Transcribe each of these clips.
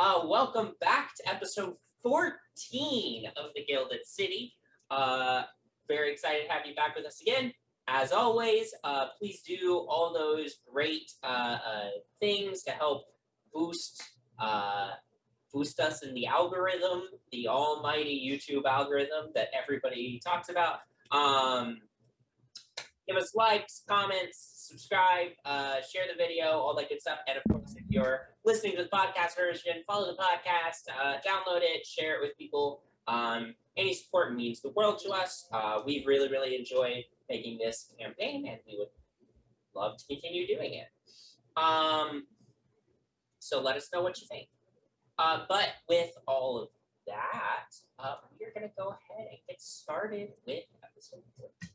Uh, welcome back to episode 14 of The Gilded City. Uh, very excited to have you back with us again. As always, uh, please do all those great uh, uh, things to help boost uh, boost us in the algorithm, the almighty YouTube algorithm that everybody talks about. Um, give us likes, comments, subscribe, uh, share the video, all that good stuff. And of course, if you're listening to the podcast version, follow the podcast, uh, download it, share it with people. Um, any support means the world to us. Uh, we've really, really enjoyed making this campaign, and we would love to continue doing it. Um, so let us know what you think. Uh, but with all of that, uh, we're going to go ahead and get started with episode 14.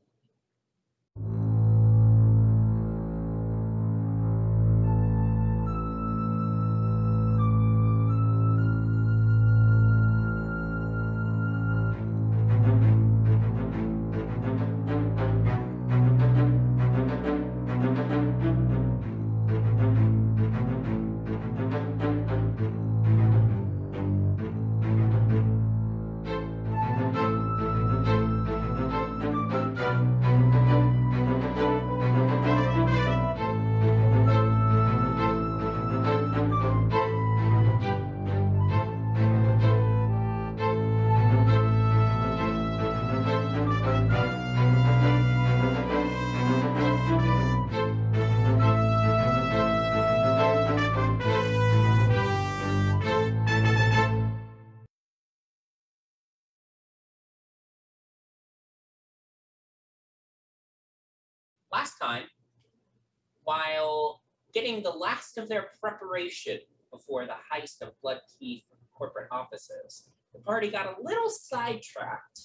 Getting the last of their preparation before the heist of Bloodkith corporate offices, the party got a little sidetracked,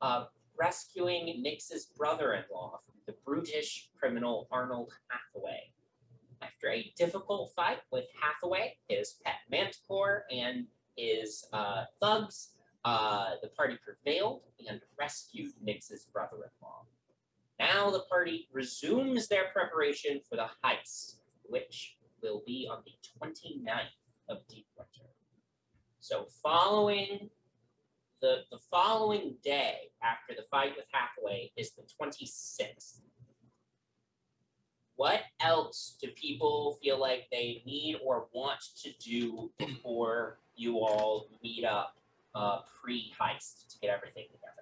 uh, rescuing Nix's brother-in-law from the brutish criminal Arnold Hathaway. After a difficult fight with Hathaway, his pet manticore, and his uh, thugs, uh, the party prevailed and rescued Nix's brother-in-law. Now the party resumes their preparation for the heist, which will be on the 29th of Deep Winter. So following the the following day after the fight with Hathaway is the 26th. What else do people feel like they need or want to do before you all meet up uh, pre-heist to get everything together?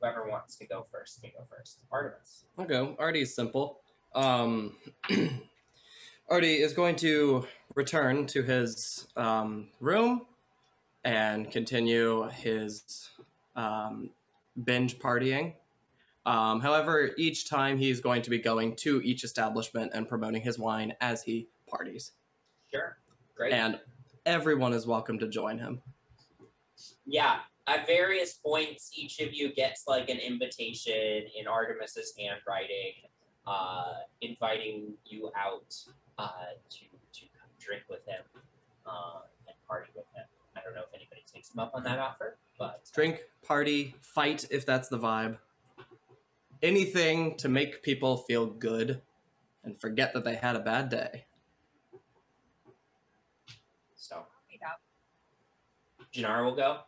Whoever wants to go first can go first. Artemis. I'll go. Artie's simple. Um, Artie is going to return to his um, room and continue his um, binge partying. Um, however, each time he's going to be going to each establishment and promoting his wine as he parties. Sure. Great. And everyone is welcome to join him. yeah, at various points, each of you gets like an invitation in Artemis's handwriting, uh, inviting you out uh, to to come drink with him uh, and party with him. I don't know if anybody takes him up on that offer, but Drink, party, fight if that's the vibe. Anything to make people feel good and forget that they had a bad day. so Made up. Janara will go.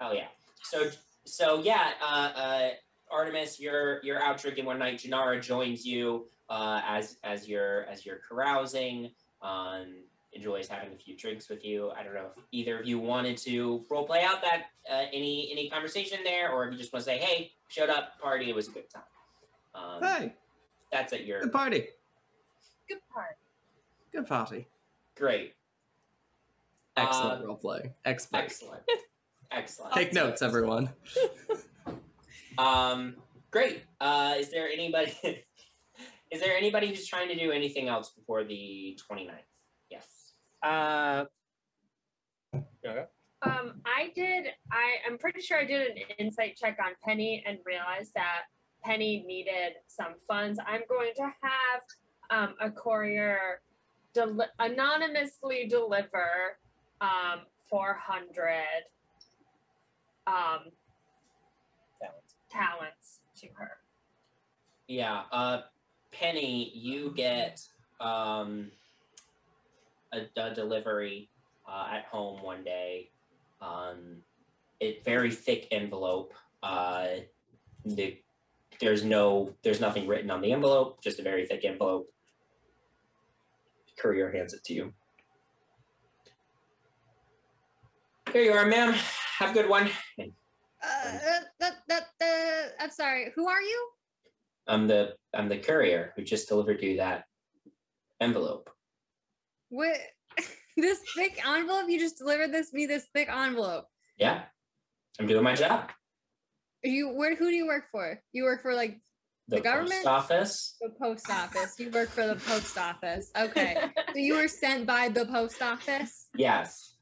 Yeah. Hell yeah. So so yeah, uh, uh, Artemis, you're you're out drinking one night. Janara joins you uh, as as you're as you're carousing. Um, enjoys having a few drinks with you. I don't know if either of you wanted to role play out that uh, any any conversation there, or if you just want to say, "Hey, showed up, party, it was a good time." Um, Hey, That's at your good party. Good party. Good party. great, Excellent Uh, role play. Expert. excellent, excellent. Take notes, everyone. Um, great. Uh, is there anybody? Is there anybody who's trying to do anything else before the 29th? Yes. Uh, okay. Um, I did. I I'm pretty sure I did an insight check on Penny and realized that Penny needed some funds. I'm going to have um, a courier deli- anonymously deliver um, 400 um, Talents. talents to her. Yeah. Uh, Penny, you get um, a, a delivery uh, at home one day. Um, a very thick envelope. Uh, the, there's no, there's nothing written on the envelope. Just a very thick envelope. Courier hands it to you. Here you are, ma'am. Have a good one. Uh, that, that, that, uh, I'm sorry. Who are you? I'm the I'm the courier who just delivered you that envelope. What? this thick envelope? You just delivered this me this thick envelope. Yeah, I'm doing my job. Are you where? Who do you work for? You work for like The government? post office. the post office. You work for the post office. Okay. so you were sent by the post office. Yes.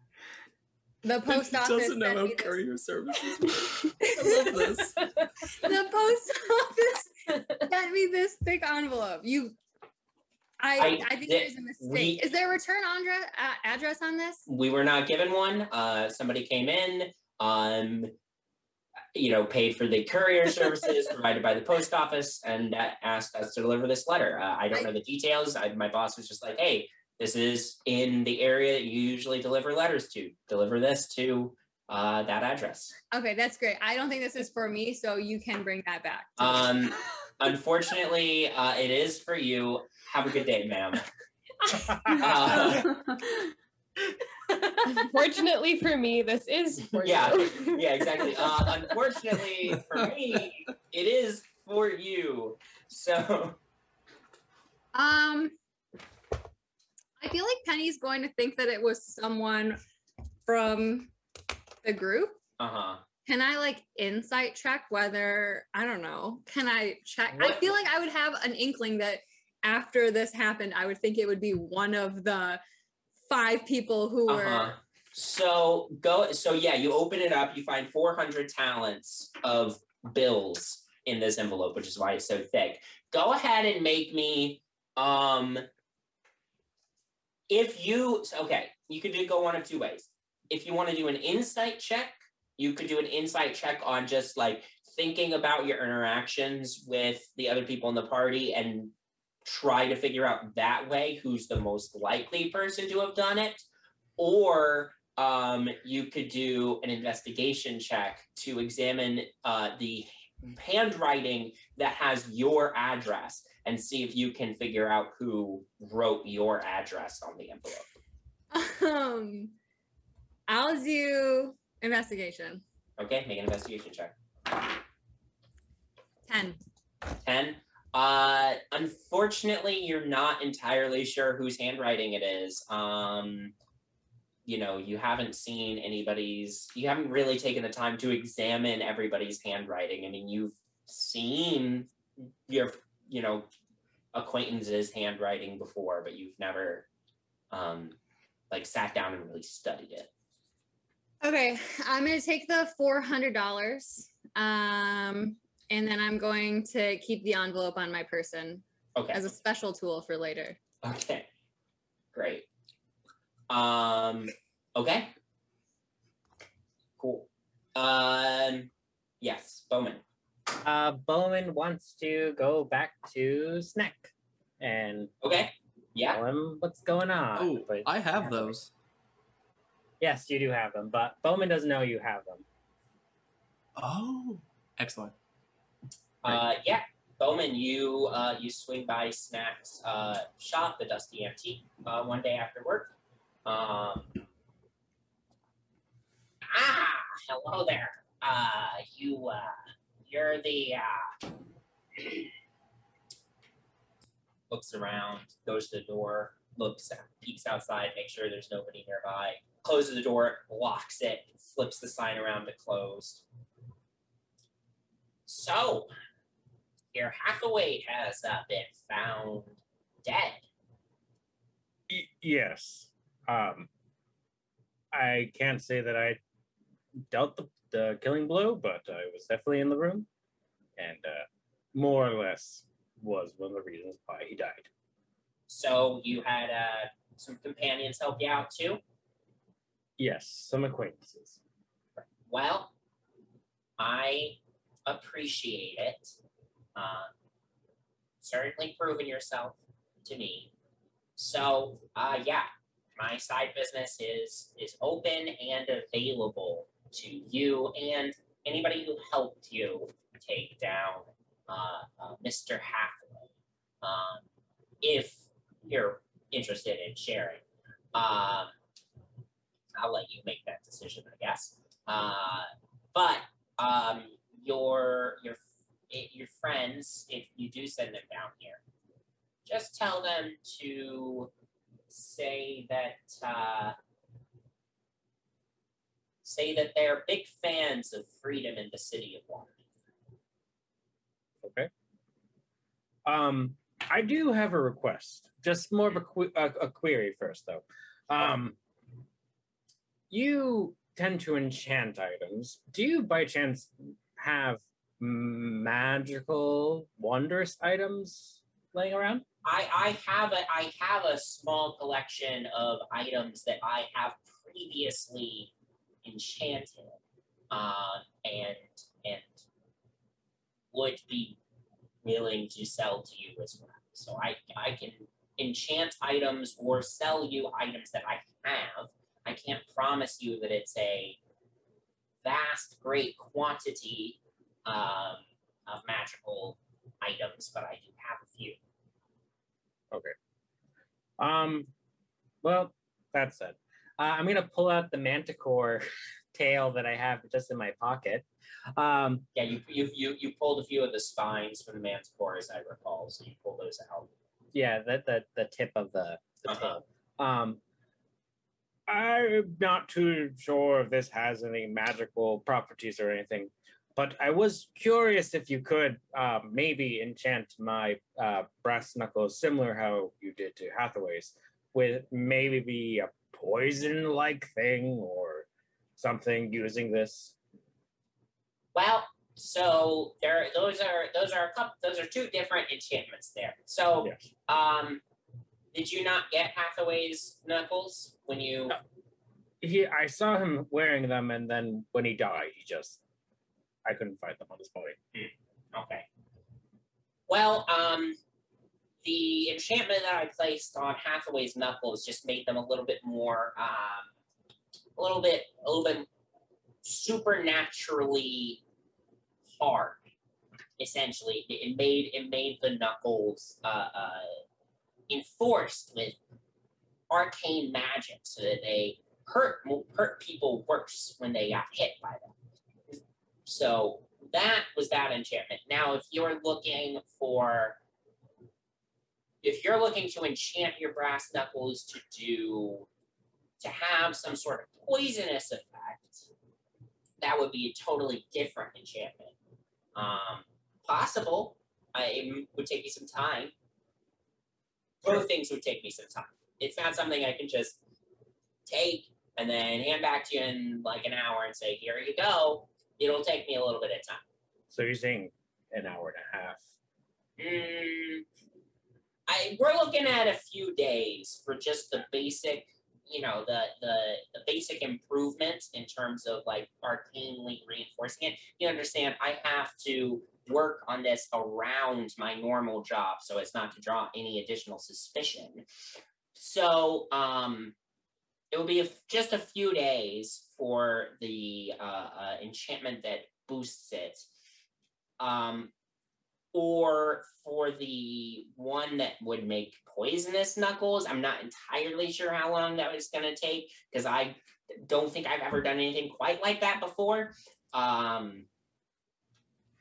The post office. doesn't know sent how me this- courier services. I love this. the post office sent me this thick envelope. You, I, I- I, think the- there's a mistake. we- Is there a return andra- uh, address on this? We were not given one. Uh, somebody came in. Um, you know, paid for the courier services provided by the post office, and uh, asked us to deliver this letter. Uh, I don't I- know the details. I, my boss was just like, "Hey, this is in the area that you usually deliver letters to. Deliver this to uh, that address." Okay, that's great. I don't think this is for me, so you can bring that back. Um, unfortunately, uh, it is for you. Have a good day, ma'am. Uh, Fortunately for me, this is for Yeah, you. yeah, exactly. Uh, unfortunately for me, it is for you. So, Um, I feel like Penny's going to think that it was someone from the group. uh huh. Can I like insight check whether I don't know? Can I check? I feel like I would have an inkling that after this happened, I would think it would be one of the five people who Uh were. huh. So go. So yeah, you open it up. You find four hundred talents of bills in this envelope, which is why it's so thick. Go ahead and make me. Um. If you okay, you could do go one of two ways. If you want to do an insight check, you could do an insight check on just like thinking about your interactions with the other people in the party and try to figure out that way who's the most likely person to have done it or um, you could do an investigation check to examine uh, the handwriting that has your address and see if you can figure out who wrote your address on the envelope. Um, I'll do investigation. Okay, make an investigation check. Ten. 10. Uh, unfortunately, you're not entirely sure whose handwriting it is. Um, you know, you haven't seen anybody's, you haven't really taken the time to examine everybody's handwriting. I mean, you've seen your, you know, acquaintances' handwriting before, but you've never, um, like sat down and really studied it. Okay, I'm gonna take the four hundred dollars, um, and then I'm going to keep the envelope on my person Okay. as a special tool for later. Okay. Great. Um okay. Cool. Um yes, Bowman. Uh, Bowman wants to go back to Snack and Okay. Yeah. tell him what's going on. Oh, but I have those. yes, you do have them, but Bowman doesn't know you have them. Oh, excellent. Uh yeah. Bowman, you uh you swing by Snack's uh shop, the Dusty Antique, uh one day after work. Um Ah, hello there. Uh you uh you're the uh looks around, goes to the door, looks peeks outside, makes sure there's nobody nearby, closes the door, locks it, flips the sign around to closed. So, your Hathaway has uh, been found dead. Y- yes. Um, I can't say that I dealt the, the killing blow, but I was definitely in the room, and uh, more or less was one of the reasons why he died. So you had uh, some companions help you out too. Yes, some acquaintances. Well, I appreciate it. Uh, certainly proving yourself to me. So, uh, yeah, my side business is is open and available to you and anybody who helped you take down uh, uh, Mr. Hathaway. Um, if you're interested in sharing, um, I'll let you make that decision, I guess. Uh, but um, your your eh, your friends, if you do send them down here, just tell them to say that uh, say that they're big fans of freedom in the city of Waterdeep. Okay. Um, I do have a request. Just more of a, que- a, a query first, though. Um, you tend to enchant items. Do you, by chance, have magical, wondrous items laying around? I, I have a I have a small collection of items that I have previously enchanted, uh, and and would be willing to sell to you as well. So I I can enchant items or sell you items that I have. I can't promise you that it's a vast, great quantity um, of magical items, but I do have few. Um, well, that said, uh, I'm gonna pull out the manticore tail that I have just in my pocket. Um, Yeah, you you you you pulled a few of the spines from the manticore, as I recall. So you pull those out. yeah, that the the tip of the, the Uh-huh. tail. Um, I'm not too sure if this has any magical properties or anything, but I was curious if you could uh, maybe enchant my uh, brass knuckles, similar how you did to Hathaway's, with maybe be a poison-like thing or something using this. Well, so there those are those are a couple those are two different enchantments there. So um did you not get Hathaway's knuckles when you No. He, I saw him wearing them, and then when he died, he just, I couldn't find them on his body. Okay. Well, um, the enchantment that I placed on Hathaway's knuckles just made them a little bit more, um, a little bit, a little bit supernaturally hard. Essentially, it it made it made the knuckles uh, uh, enforced with arcane magic, so that they hurt hurt people worse when they got hit by them. So that was that enchantment. Now, if you're looking for, if you're looking to enchant your brass knuckles to do, to have some sort of poisonous effect, that would be a totally different enchantment. Um, possible. I, it would take me some time. Both things would take me some time. It's not something I can just take and then hand back to you in like an hour and say, here you go. It'll take me a little bit of time. So you're saying an hour and a half. Mm, I we're looking at a few days for just the basic, you know, the the the basic improvements in terms of like arcanely reinforcing it. You understand? I have to work on this around my normal job so as not to draw any additional suspicion. So, um, it will be a just a few days for the uh, uh, enchantment that boosts it. Um, or for the one that would make poisonous knuckles. I'm not entirely sure how long that was going to take because I don't think I've ever done anything quite like that before. Um,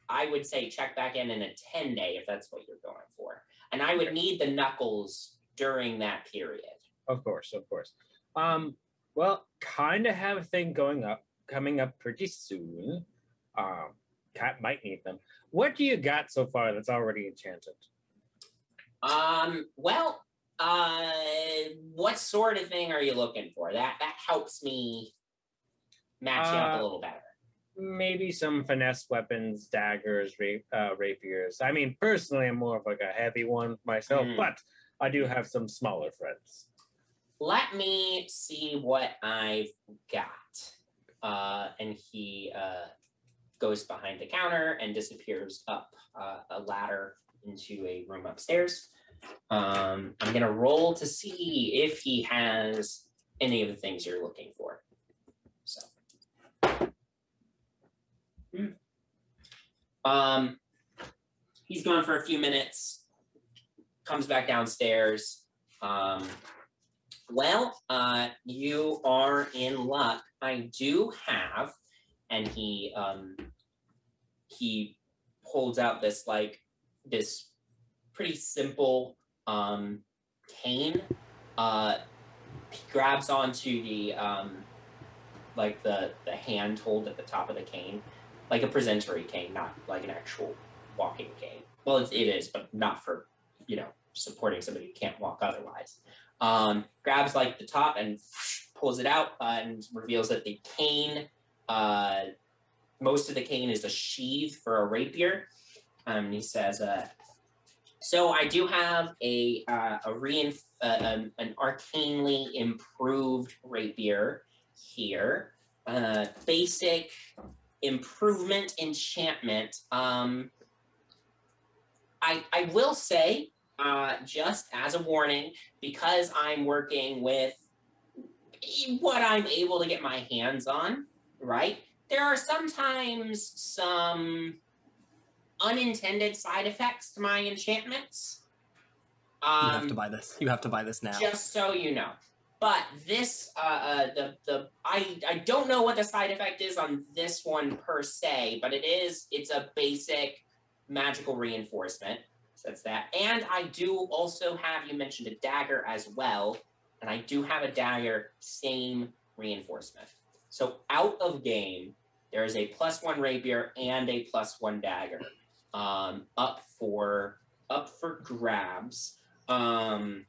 I would say check back in in a 10 day if that's what you're going for. And I would need the knuckles during that period. Of course, of course. Um, well, kind of have a thing going up, coming up pretty soon. Um, cat might need them. What do you got so far that's already enchanted? Um, well, uh, what sort of thing are you looking for? That that helps me match you up Uh, a little better. Maybe some finesse weapons, daggers, ra- uh, rapiers. I mean, personally, I'm more of like a heavy one myself, Hmm. but I do have some smaller friends. Let me see what I've got. Uh, and he uh, goes behind the counter and disappears up uh, a ladder into a room upstairs. Um, I'm gonna roll to see if he has any of the things you're looking for. So, Hmm. um, he's gone for a few minutes. Comes back downstairs. Um, well, uh, you are in luck. I do have, and he um, he holds out this like this pretty simple um, cane. Uh, he grabs onto the um, like the the handhold at the top of the cane, like a presentory cane, not like an actual walking cane. Well, it is, but not for you know supporting somebody who can't walk otherwise um, grabs like the top and pulls it out uh, and reveals that the cane, uh, most of the cane is a sheath for a rapier. Um, he says, uh, "So I do have a uh, a reinf- uh, um, an arcanely improved rapier here, uh, basic improvement enchantment. Um, I I will say." Uh, just as a warning, because I'm working with what I'm able to get my hands on, right? There are sometimes some unintended side effects to my enchantments. you have Um, to buy this. You have to buy this now. just so you know. But this, uh, uh, the the I I don't know what the side effect is on this one per se, but it is it's a basic magical reinforcement. So that's that. And I do also have you mentioned a dagger as well, and I do have a dagger, same reinforcement. So out of game, there is a plus one rapier and a plus one dagger, um, up for up for grabs. Um,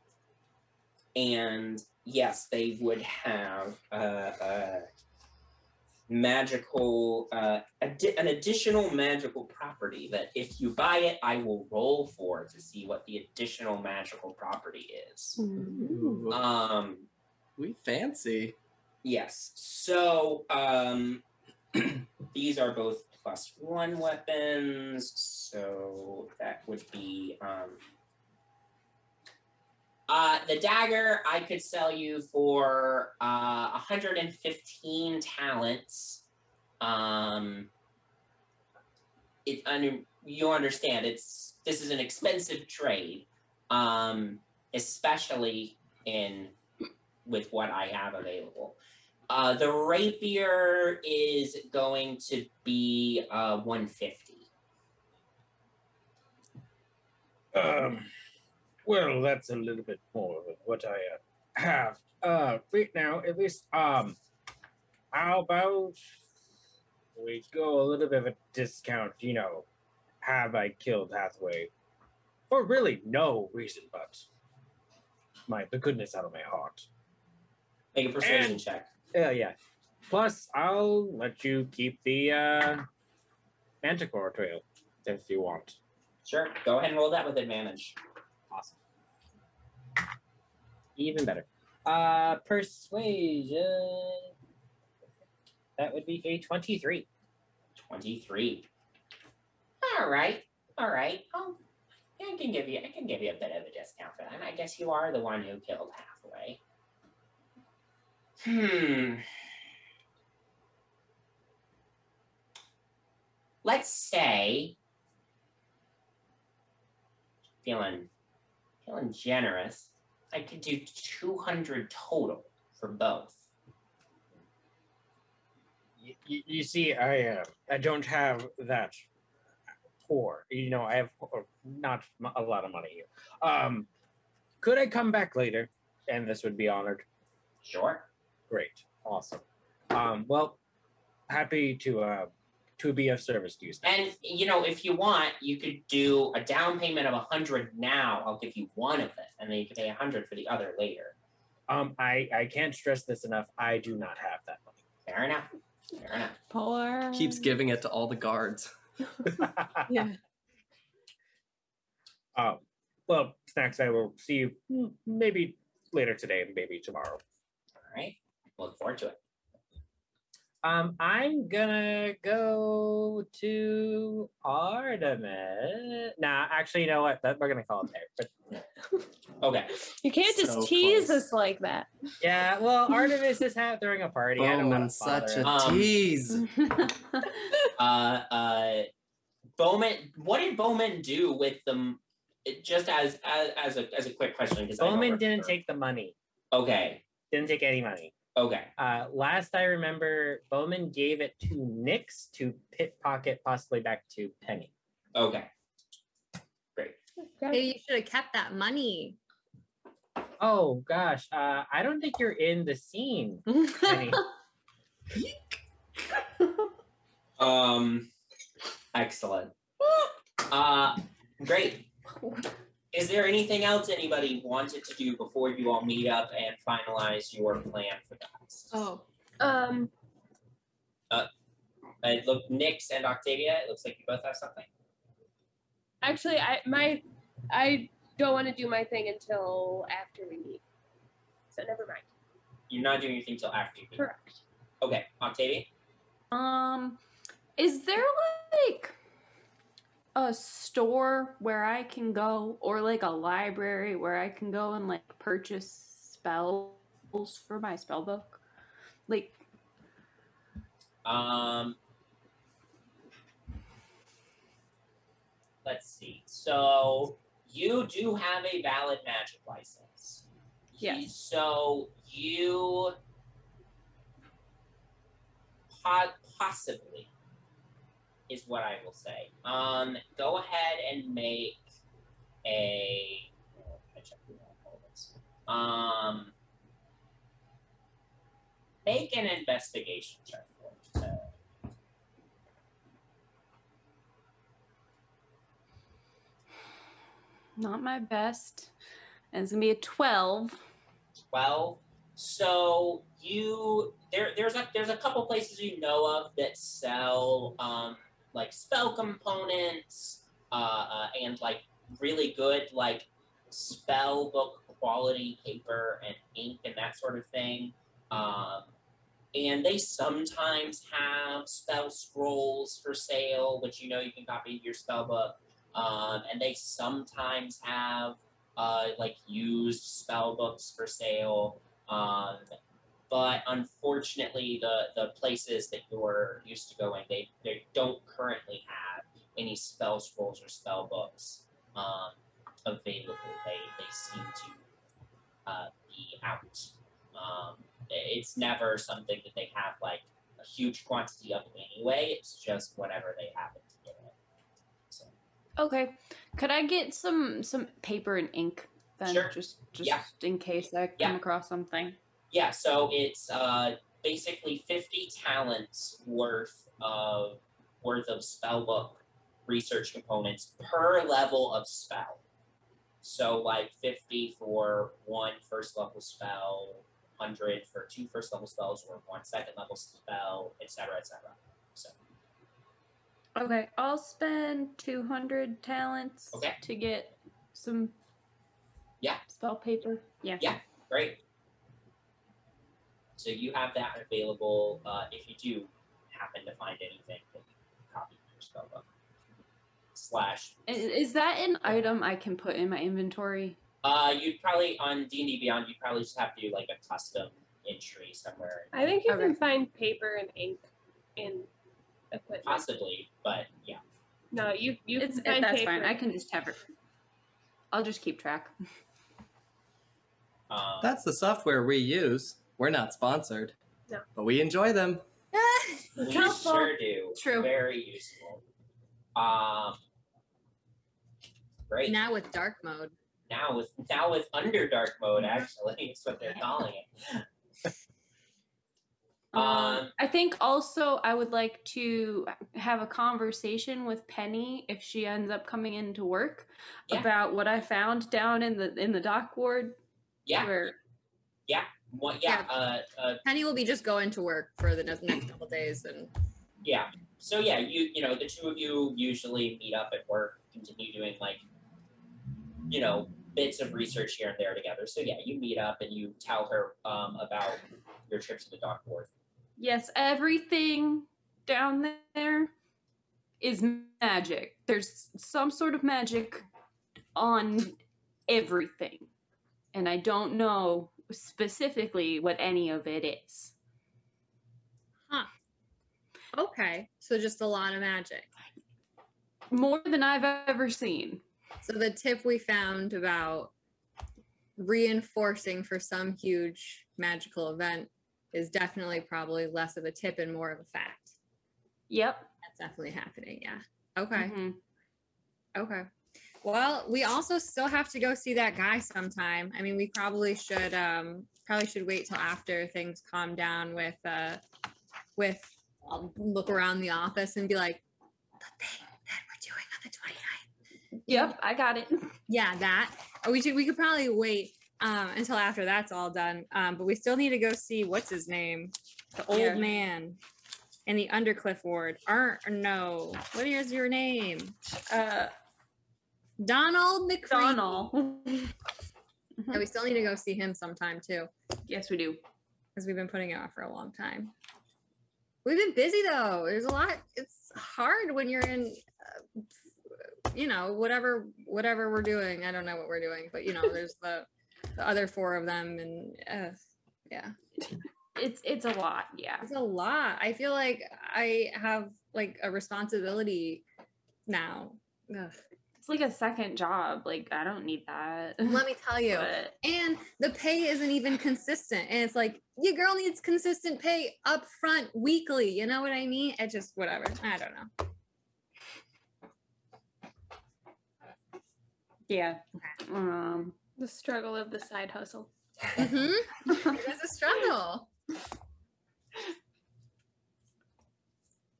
and yes, they would have uh, uh, magical, uh, addi- an additional magical property that if you buy it, I will roll for to see what the additional magical property is. Ooh, Um, we fancy. Yes. So um, these are both plus one weapons. So that would be um, uh, the dagger. I could sell you for uh, 115 talents. Um, it. You understand. It's this is an expensive trade, um, especially in with what I have available. Uh, the rapier is going to be uh, 150. Um, well, that's a little bit more of what I uh, have uh, right now. At least, um, how about we go a little bit of a discount? You know, have I killed Hathaway for really no reason but my the goodness out of my heart. Make a persuasion And- check. Yeah, yeah. Plus, I'll let you keep the uh, Manticore trail if you want. Sure. Go ahead and roll that with advantage. Awesome. Even better. Uh, persuasion. That would be a twenty-three. 23. All right. All right. Oh, I can give you. I can give you a bit of a discount for that. I guess you are the one who killed Hathaway. Hmm. Let's say feeling feeling generous. I could do 200 total for both. You, you, see, I uh, I don't have that poor. You know, I have uh, not a lot of money here. Um, could I come back later, and this would be honored? Sure. Great, awesome. Um, well, happy to uh, to be of service to you. Snacks. And you know, if you want, you could do a down payment of a hundred now. I'll give you one of it, and then you can pay a hundred for the other later. Um, I I can't stress this enough. I do not have that money. Fair enough. Fair enough. Poor. Keeps giving it to all the guards. Yeah. um, well, snacks. I will see you maybe later today, maybe tomorrow. All right. Look forward to it. Um, I'm gonna go to Artemis. Nah, actually, you know what? That, we're gonna call it there. But Okay. You can't just So tease close. us like that. yeah, well, Artemis is ha- throwing a party. I don't want to such a Um, tease. Uh, uh, Bowman. What did Bowman do with them? It, just as as as a as a quick question, because Bowman didn't take the money. Okay. Didn't take any money. Okay. Uh, last I remember, Bowman gave it to Nix to pit pickpocket, possibly back to Penny. Okay. Great. Maybe you should have kept that money. Oh gosh, uh, I don't think you're in the scene, Penny. Um. Excellent. Uh, great. Is there anything else anybody wanted to do before you all meet up and finalize your plan for that? Oh. Um, It look Nix and Octavia. It looks like you both have something. actually, I my I don't want to do my thing until after we meet. So never mind. You're not doing anything till after you meet. Correct. Okay, Octavia. Um, is there like a store where I can go, or like a library where I can go and like purchase spells for my spell book? Like, Um, let's see. So you do have a valid magic license. Ye- Yes. So you po- possibly is what I will say. Um, go ahead and make a. oh, I checked the wrong elements. Um, make an investigation check for me. not my best. And it's gonna be a twelve. 12 so you there there's a there's a couple places you know of that sell um like spell components uh, uh and like really good like spell book quality paper and ink and that sort of thing um and they sometimes have spell scrolls for sale which you know you can copy your spell book um and they sometimes have uh, like used spell books for sale. Um, but unfortunately, the the places that you're used to going, they they don't currently have any spell scrolls or spell books um, available. They they seem to uh, be out. Um, it's never something that they have like a huge quantity of anyway. It's just whatever they happen to get. So. Okay. Could I get some some paper and ink then? Sure. Just just Yeah. in case I come Yeah. across something. Yeah, so it's uh, basically 50 talents worth of worth of spellbook research components per level of spell. So like 50 for one first level spell, 100 for two first level spells or one second level spell, etc., etc. So Okay, I'll spend two hundred talents Okay. to get some Yeah. spell paper. Yeah. Yeah. great. So you have that available uh, if you do happen to find anything that you can copy from your spellbook. Slash Is that an item I can put in my inventory? Uh, you'd probably on D and D Beyond, you'd probably just have to do like a custom entry somewhere, I think you Okay. can find paper and ink in equipment. possibly. But yeah, No, you you It's can find that's paper. fine. I can just have it. I'll just keep track. um, That's the software we use. We're not sponsored. No. But we enjoy them. we helpful. sure do. True. Very useful. Um, great. Now with dark mode. Now with now with Underdark mode, actually, is what they're calling it. Um, Um, I think also I would like to have a conversation with Penny if she ends up coming into work Yeah. about what I found down in the in the dock ward. Yeah. Where Well, yeah. Uh, uh, Penny will be just going to work for the next next couple days, and yeah. So yeah, you you know the two of you usually meet up at work, continue doing like, you know, bits of research here and there together. So yeah, you meet up and you tell her um, about your trip to the dock ward. yes, everything down there is magic. There's some sort of magic on everything. And I don't know specifically what any of it is. Huh. Okay, so just a lot of magic. More than I've ever seen. So the tip we found about reinforcing for some huge magical event is definitely probably less of a tip and more of a fact. Yep. That's definitely happening. Yeah. Okay. Mhm. Okay. Well, we also still have to go see that guy sometime. I mean, we probably should um probably should wait till after things calm down with uh with I'll look around the office and be like the thing that we're doing on the 29th. Yep, I got it. Yeah, that. Or we should we could probably wait um until after that's all done. Um but we still need to go see what's his name? The old Yeah. man in the Undercliff ward. Ar no. What is your name? Uh Donald McCready. Donald. Yeah, we still need to go see him sometime too, yes, we do. because we've been putting it off for a long time. We've been busy though. There's a lot. It's hard when you're in, uh, you know, whatever whatever we're doing. I don't know what we're doing, but you know, there's the the other four of them, and uh, yeah, It's it's a lot, yeah. it's a lot. I feel like I have like a responsibility now. Ugh. It's like a second job. Like I don't need that. Let me tell you. But And the pay isn't even consistent. And it's like, your girl needs consistent pay up front weekly. You know what I mean? It just, whatever. I don't know. yeah. Um The struggle of the side hustle. Mm-hmm. it is a struggle.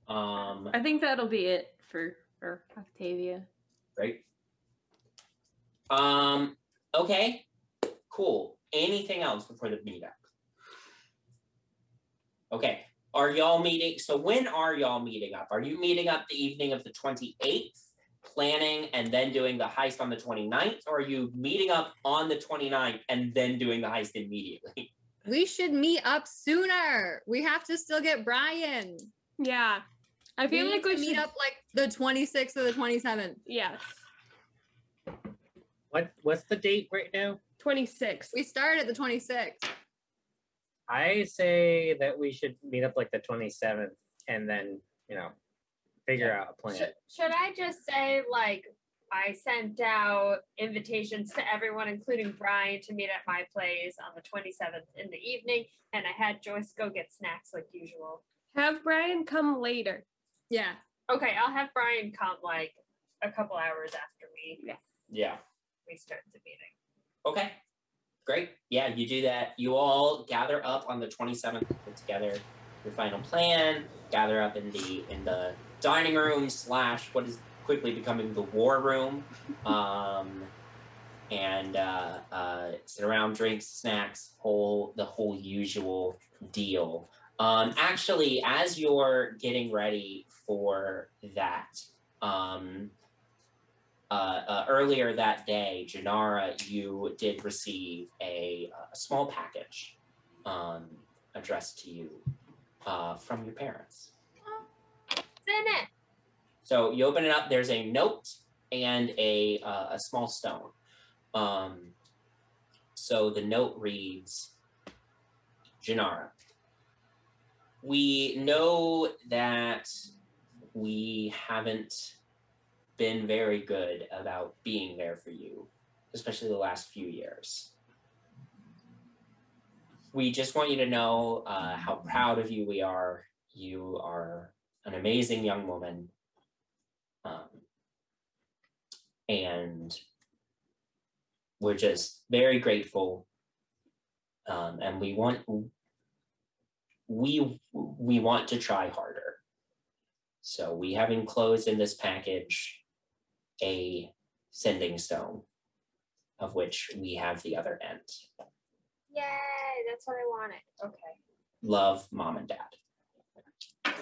Um, I think that'll be it for for Octavia. Great. Um, okay, cool. Anything else before the meetup? Okay, are y'all meeting? So when are y'all meeting up? Are you meeting up the evening of the 28th, planning and then doing the heist on the 29th? Or are you meeting up on the 29th and then doing the heist immediately? We should meet up sooner. We have to still get Brian. Yeah. I feel we like we to should meet up like the 26th or the 27th. Yes. What what's the date right now? 26. We start at the 26th. I say that we should meet up like the 27th and then, you know, figure out a plan. Should, should I just say, like, I sent out invitations to everyone, including Brian, to meet at my place on the 27th in the evening, and I had Joyce go get snacks like usual. Have Brian come later. Yeah. Okay, I'll have Brian come like a couple hours after we Yeah. yeah. we start the meeting. Okay, great. Yeah, you do that. You all gather up on the 27th, put together your final plan, gather up in the in the dining room slash what is quickly becoming the war room, um, and uh, uh, sit around, drinks, snacks, whole the whole usual deal. Um, actually, as you're getting ready for that, um, uh, uh, earlier that day, Janara, you did receive a, a small package um, addressed to you uh, from your parents. In it? So you open it up. There's a note and a uh, a small stone. Um, so the note reads, Janara. We know that we haven't been very good about being there for you, especially the last few years. We just want you to know uh, how proud of you we are. You are an amazing young woman. Um, and we're just very grateful. Um, and we want we we want to try harder. So we have enclosed in this package a sending stone, of which we have the other end. Yay, that's what I wanted. Okay, Love, mom and dad. adding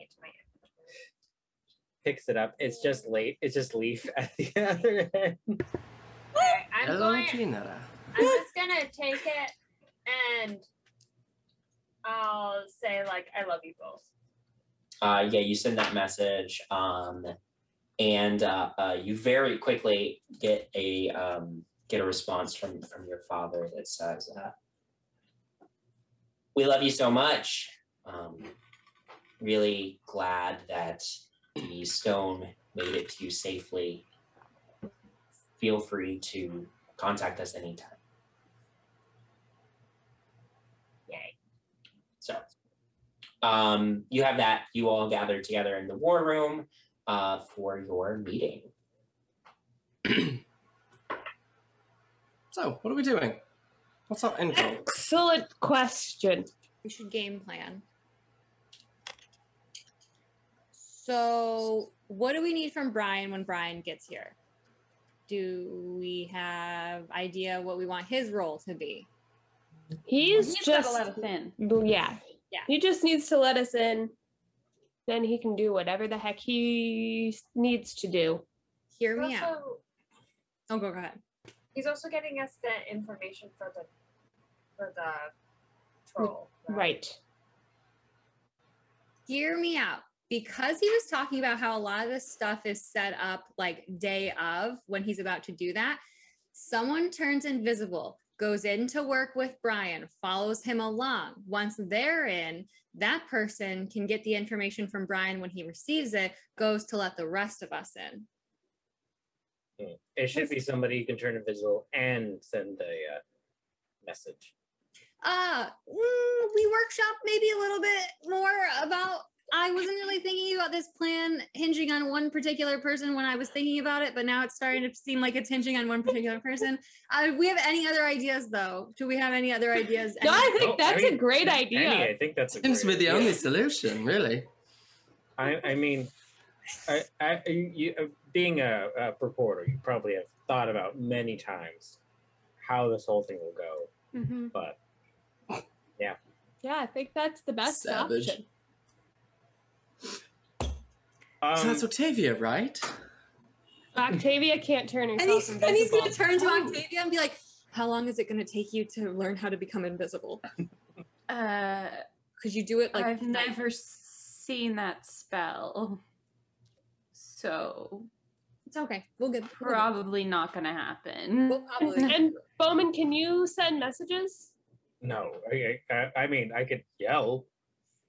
it to my end. Picks it up. It's just late. It's just leaf at the other end. Okay, I'm Hello, going. Gina. I'm just gonna take it and I'll say like I love you both. Uh, yeah, you send that message, um, and uh, uh, you very quickly get a um, get a response from from your father that says, uh, "We love you so much. Um, really glad that the stone made it to you safely. Feel free to contact us anytime." Yay. So, um, you have that. You all gathered together in the war room uh, for your meeting. So, what are we doing? What's our end goal? Excellent question. We should game plan. So, what do we need from Brian when Brian gets here? Do we have idea what we want his role to be? He's He's gotta just let us in. Well, yeah. Yeah. He just needs to let us in. Then he can do whatever the heck he needs to do. Hear He's me out. Oh, go, go ahead. he's also getting us the information for the for the troll. Right. Hear me out. Because he was talking about how a lot of this stuff is set up like day of when he's about to do that, someone turns invisible, goes in to work with Brian, follows him along. Once they're in, that person can get the information from Brian when he receives it, goes to let the rest of us in. It should be somebody who can turn invisible and send a uh, message. uh mm, we workshop maybe a little bit more about i wasn't really thinking about this plan hinging on one particular person when i was thinking about it but now it's starting to seem like it's hinging on one particular person uh, we have any other ideas though do we have any other ideas No, I think Oh, I that's a great Penny, idea. I think that's a. Seems to be the only solution, really. I, I mean, I, I, you, uh, being a, a reporter, you probably have thought about many times how this whole thing will go. Mhm. But yeah. Yeah, I think that's the best Savage. option. Um, so that's Octavia, right? Octavia can't turn and herself he's, and he's gonna turn to octavia and be like how long is it going to take you to learn how to become invisible Uh, because you do it like I've never seen that spell. So it's okay we'll get we'll get- probably not gonna happen. we'll probably And Bowman, can you send messages? no, I, I, I mean, I could yell.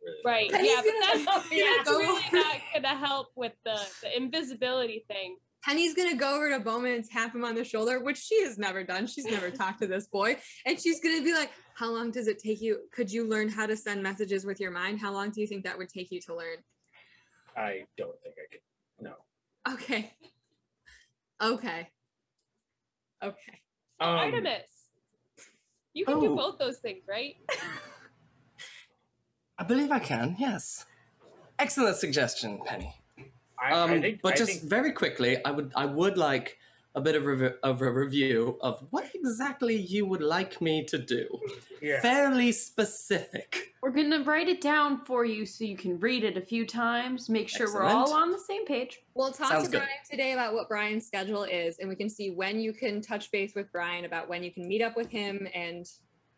Really Right. Penny's yeah, but gonna- that's, Yeah, that's really not gonna help with the, the invisibility thing. Penny's gonna go over to Bowman and tap him on the shoulder, which she has never done. She's never talked to this boy. And she's gonna be like, How long does it take you? Could you learn how to send messages with your mind? How long do you think that would take you to learn? I don't think I could. No. Okay. Okay. Okay. Um, Artemis, you can oh. do both those things, right? I believe I can, yes. Excellent suggestion, Penny. I, Um, I think, but I just think, very quickly, I would I would like a bit of, rev- of a review of what exactly you would like me to do. yeah. Fairly specific. We're gonna write it down for you so you can read it a few times. Make sure we're all on the same page. We'll talk Sounds to good. Brian today about what Brian's schedule is, and we can see when you can touch base with Brian about when you can meet up with him and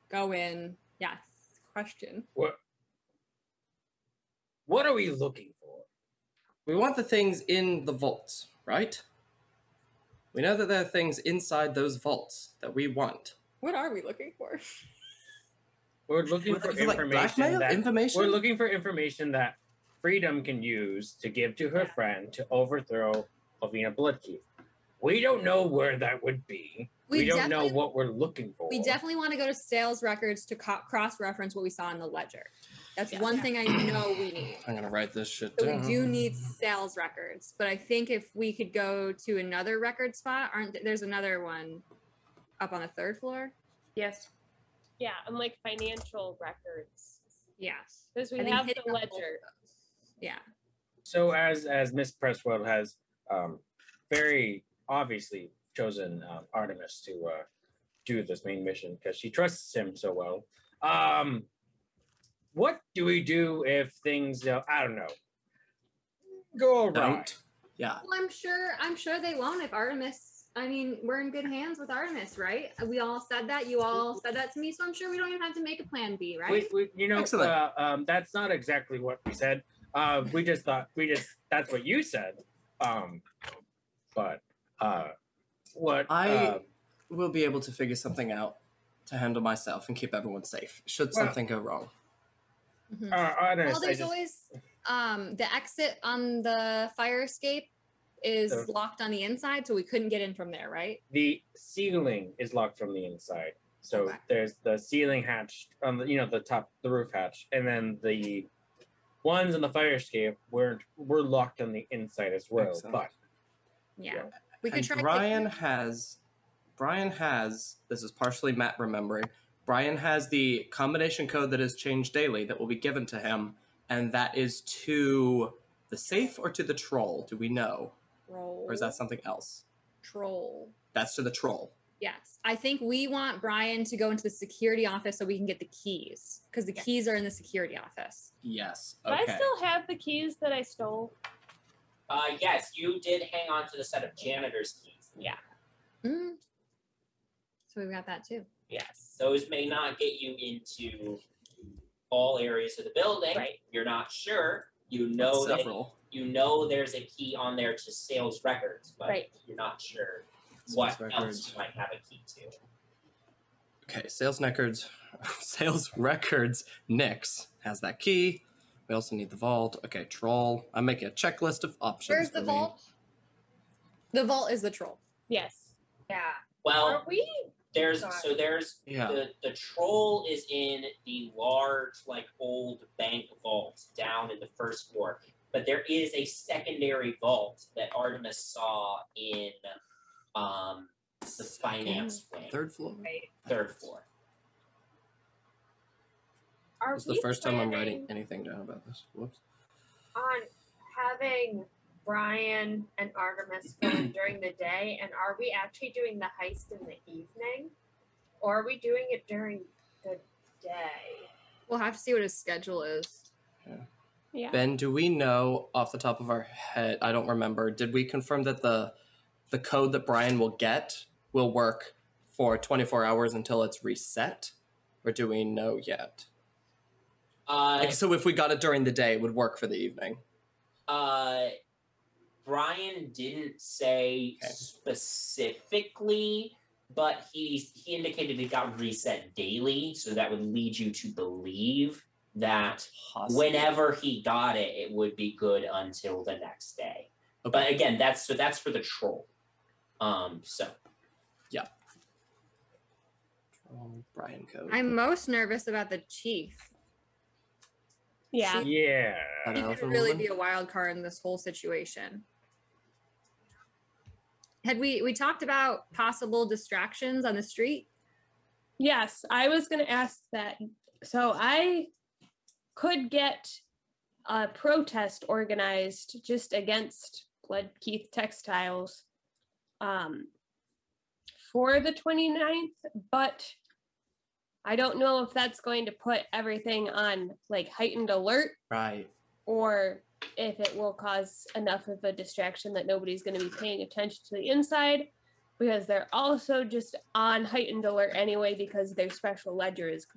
go in. Yes. Question. What? What are we looking for? We want the things in the vaults, right? We know that there are things inside those vaults that we want. What are we looking for? We're looking We're for looking for, like, information that Information? we're looking for information that Freedom can use to give to her friend to overthrow Ovina Bloodkith. We don't know where that would be. We, We don't know what we're looking for. We definitely want to go to sales records to co- cross reference what we saw in the ledger. That's Yes. one thing I know we need. I'm gonna write this shit So down. we do need sales records, but I think if we could go to another record spot, aren't th- there's another one up on the third floor? Yes. Yeah, and like financial records. Yes. Because we I have the ledger. Yeah. So as as Miss Presswell has um, very obviously chosen um, Artemis to uh, do this main mission because she trusts him so well. Um, what do we do if things uh, I don't know go awry? Don't. Yeah. Well, I'm sure. I'm sure they won't if Artemis. I mean, we're in good hands with Artemis, right? We all said that. You all said that to me, so I'm sure we don't even have to make a plan B, right? We, we, you know, Excellent. uh, um, that's not exactly what we said. Uh, we just thought we just that's what you said. Um, but uh, what I uh, will be able to figure something out to handle myself and keep everyone safe. Should Well- something go wrong. Mhm. uh, Artemis, well, there's just- always um the exit on the fire escape is The- locked on the inside, so we couldn't get in from there, right? the ceiling is locked from the inside. So Okay. there's the ceiling hatch on the you know the top the roof hatch, and then the ones on the fire escape were were locked on the inside as well. Excellent. But Yeah. Yeah. We could and try. Brian has Brian has this is partially Matt remembering. Brian has the combination code that is changed daily that will be given to him, and that is to the safe or to the troll. Do we know, troll. or is that something else? troll? That's to the troll. Yes, I think we want Brian to go into the security office so we can get the keys because the keys are in the security office. Yes. Do I still have the keys that I stole? Uh, yes, you did hang on to the set of janitor's keys. Yeah. Mm. So we've got that too. Yes, those may not get you into all areas of the building. Right. You're not sure. You know that several. you know there's a key on there to sales records, but Right. you're not sure what Sales else records. you might have a key to. Okay, sales records, sales records. Nyx has that key. We also need the vault. Okay, troll. I'm making a checklist of options. Where's the for me. vault? The vault is the troll. Yes. Yeah. Well, Are we? There's so there's Yeah. the the troll is in the large like old bank vault down in the first floor, but there is a secondary vault that Artemis saw in um the finance wing, Third floor. Right. third floor. Are This is the we first time I'm writing anything down about this. Whoops. on having Brian and Artemis go during the day? And are we actually doing the heist in the evening? Or are we doing it during the day? We'll have to see what his schedule is. Yeah. Ben, do we know off the top of our head? I don't remember. Did we confirm that the the code that Brian will get will work for 24 hours until it's reset, or do we know yet? Uh, Like, so if we got it during the day, it would work for the evening. Uh, Brian didn't say Okay. specifically, but he he indicated it got reset daily, so that would lead you to believe that Possibly. whenever he got it, it would be good until the next day. Okay. But again, that's so that's for the troll. Um, so Oh, Brian code. I'm most nervous about the chief. Yeah. yeah, An He could elephant really woman? be a wild card in this whole situation. Had we we talked about possible distractions on the street? Yes, I was going to ask that. So I could get a protest organized just against Blood Keith Textiles um, for the 29th, but I don't know if that's going to put everything on like heightened alert Right. or if it will cause enough of a distraction that nobody's going to be paying attention to the inside because they're also just on heightened alert anyway because their special ledger is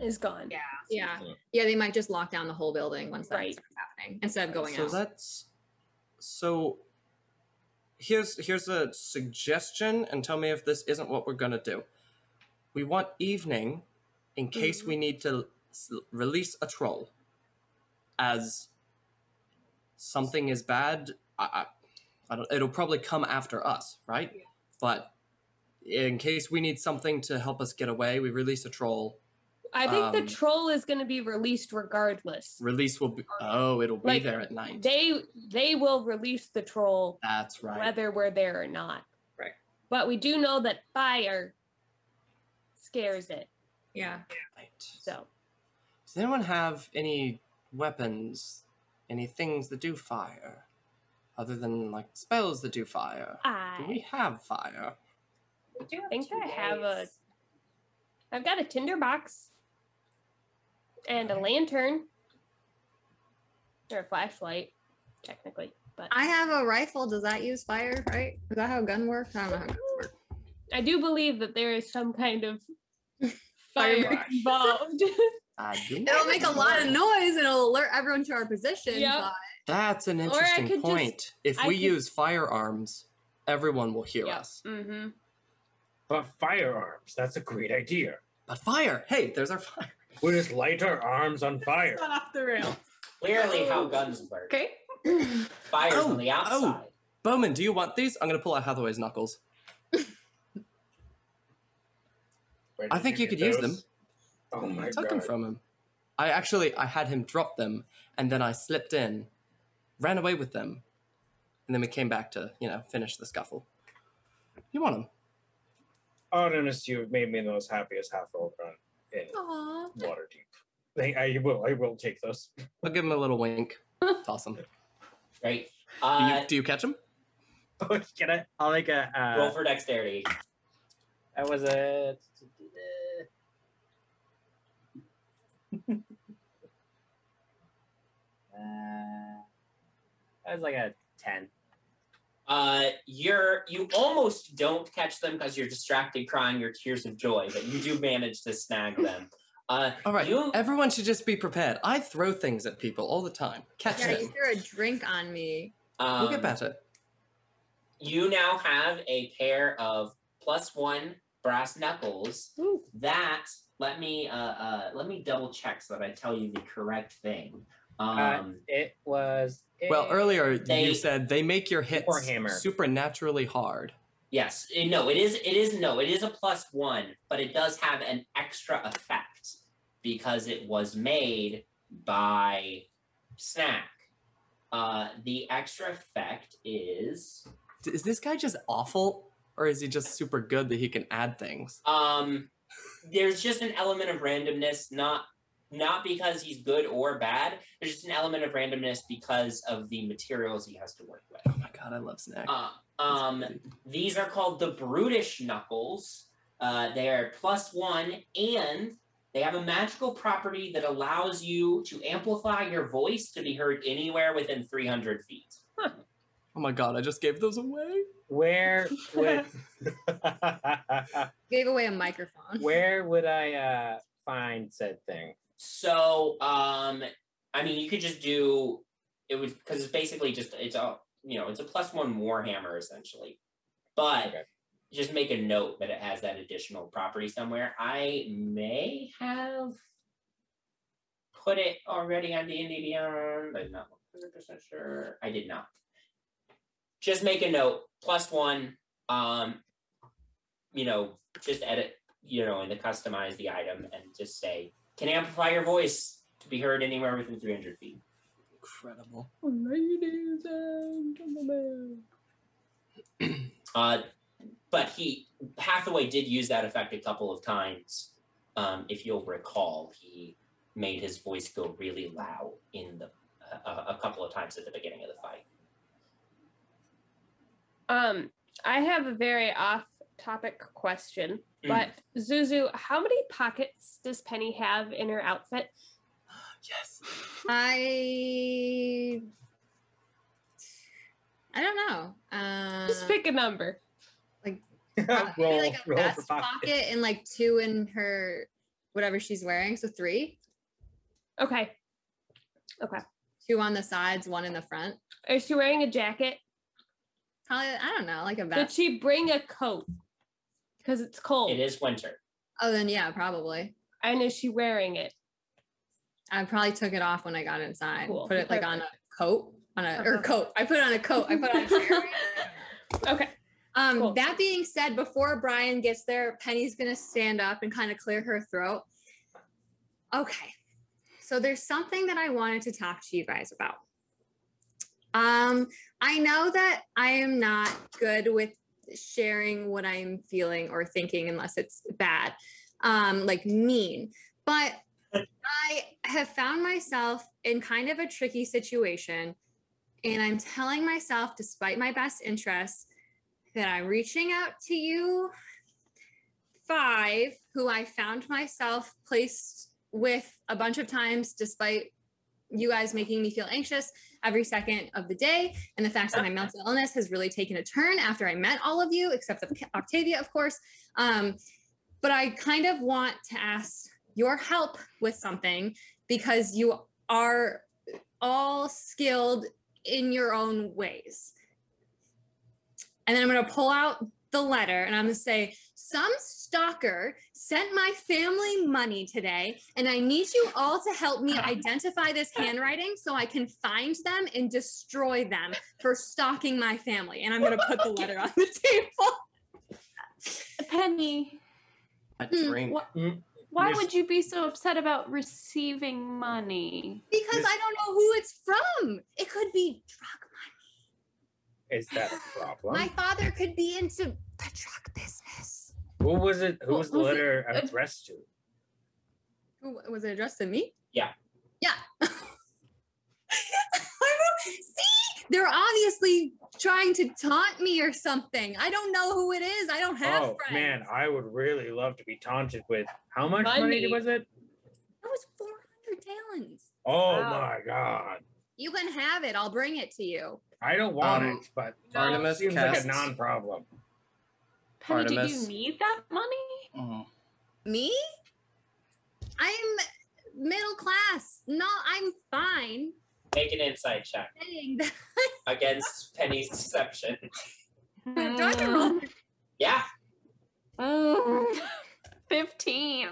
is gone. Yeah. Yeah. Yeah. Yeah, they might just lock down the whole building once that Right. starts happening instead of going so out. that's so here's here's a suggestion and tell me if this isn't what we're going to do we want evening in case mm-hmm. we need to release a troll as something is bad I, I, I don't, it'll probably come after us right but in case we need something to help us get away we release a troll I think Um, the troll is going to be released regardless. release will be oh it'll be Like, there at night They they will release the troll that's right whether we're there or not. Right. But we do know that fire scares it. Yeah. Right. So Does anyone have any weapons, any things that do fire, other than like spells that do fire? Do we have fire? We do have think two I have a days. I've got a tinder box and a lantern or a flashlight, technically. But I have a rifle. Does that use fire, right? Is that how a gun works? I don't know how guns work. I do believe that there is some kind of Fire fire involved. I do. It'll make a lot of noise and it'll alert everyone to our position. Yep. but- That's an interesting could just- point. if I we could- use firearms, everyone will hear Yep. us. mm-hmm. But firearms, that's a great idea. But fire! Hey, there's our fire. We'll just light our arms on fire. off the rails. Clearly, how guns work. Okay. Fire's Oh, on the outside. oh. Bowman, do you want these? I'm gonna pull out Hathaway's knuckles. I think you get could use those? Oh my I took god. them from him. I actually I had him drop them, and then I slipped in, ran away with them, and then we came back to you know finish the scuffle. You want them? Artemis, you've made me the most happiest half orc run in Aw. Waterdeep. They, I will, I will take those. I'll give him a little wink. Toss them. Right. Do Uh, you, do you catch him? Oh, can I? I'll make a. Uh, roll for dexterity. That was a. Uh, that was like a ten. Uh, you're you almost don't catch them because you're distracted, crying your tears of joy, but you do manage to snag them. Uh, All right. You- Everyone should just be prepared. I throw things at people all the time. Catch Yeah, you threw a drink on me. um, we'll get better. You now have a pair of plus one brass knuckles. Ooh. That let me uh, uh let me double check so that I tell you the correct thing. Um, Uh, it was. Well, earlier they- you said they make your hits Warhammer. supernaturally hard. Yes, no, it is. It is no, it is a plus one, but it does have an extra effect because it was made by Snack. Uh, the extra effect is Is this guy just awful, or is he just super good that he can add things? um, there's just an element of randomness, not not because he's good or bad. There's just an element of randomness because of the materials he has to work with. Oh my god, I love snack. Uh, um, These are called the Brutish Knuckles. Uh, they are plus one, and they have a magical property that allows you to amplify your voice to be heard anywhere within 300 feet. Oh my god, I just gave those away. Where would Gave away a microphone. where would I uh, find said thing? So, um, I mean, you could just do it would because it's basically just it's a you know it's a plus one Warhammer essentially, but Okay. just make a note that it has that additional property somewhere. I may have put it already on D and D Beyond. I'm not 100 percent sure. I did not. Just make a note. Plus one. Um, you know, just edit. You know, and to customize the item and just say can amplify your voice to be heard anywhere within 300 feet. Incredible. Ladies and gentlemen. Uh, but he Hathaway did use that effect a couple of times. Um, if you'll recall, he made his voice go really loud in the uh, a couple of times at the beginning of the fight. Um, I have a very off-topic question, Mm. but Zuzu, how many pockets does Penny have in her outfit? Yes. I I don't know. Uh, Just pick a number. probably maybe roll, like a vest pocket. pocket and like two in her whatever she's wearing. So three. Okay. Okay. Two on the sides, one in the front. Is she wearing a jacket? Probably I don't know, like a Did she bring a coat? Because it's cold. It is winter. Oh, then yeah, probably. And is she wearing it? I probably took it off when I got inside. Cool. Put it like on a coat, on a or Uh-huh. coat. I put it on a coat. I put on a. Okay. Um, Cool. that being said, before Brian gets there, Penny's gonna stand up and kind of clear her throat. Okay. So there's something that I wanted to talk to you guys about. Um, I know that I am not good with sharing what I'm feeling or thinking unless it's bad. um, like mean. But I have found myself in kind of a tricky situation. And I'm telling myself, despite my best interests, that I'm reaching out to you five, who I found myself placed with a bunch of times, despite you guys making me feel anxious every second of the day. And the fact that my mental illness has really taken a turn after I met all of you, except Octavia, of course. Um, but I kind of want to ask your help with something because you are all skilled in your own ways. And then I'm going to pull out the letter and I'm going to say, Some stalker sent my family money today, and I need you all to help me identify this handwriting so I can find them and destroy them for stalking my family. And I'm going to put the letter on the table. Penny, A Hmm, drink. what, Mm, why Miss- would you be so upset about receiving money? Because Miss- I don't know who it's from. It could be drug money. Is that a problem? My father could be into the truck business. Who was it? Who was the was it- letter uh, addressed to? Who was it addressed to me? Yeah. Yeah. See, they're obviously trying to taunt me or something. I don't know who it is. I don't have Oh friends. man, I would really love to be taunted with how much money, Money. was it? that was 400 talents. Oh Wow. my god. You can have it. I'll bring it to you. I don't want Um, it, but Artemis seems like a casts- non-problem. Penny, do Artemis. you need that money? Mhm. Me? I'm middle class. No, I'm fine. Make an insight check Saying that- against Penny's deception. Do I have to roll? Yeah, Mm, 15.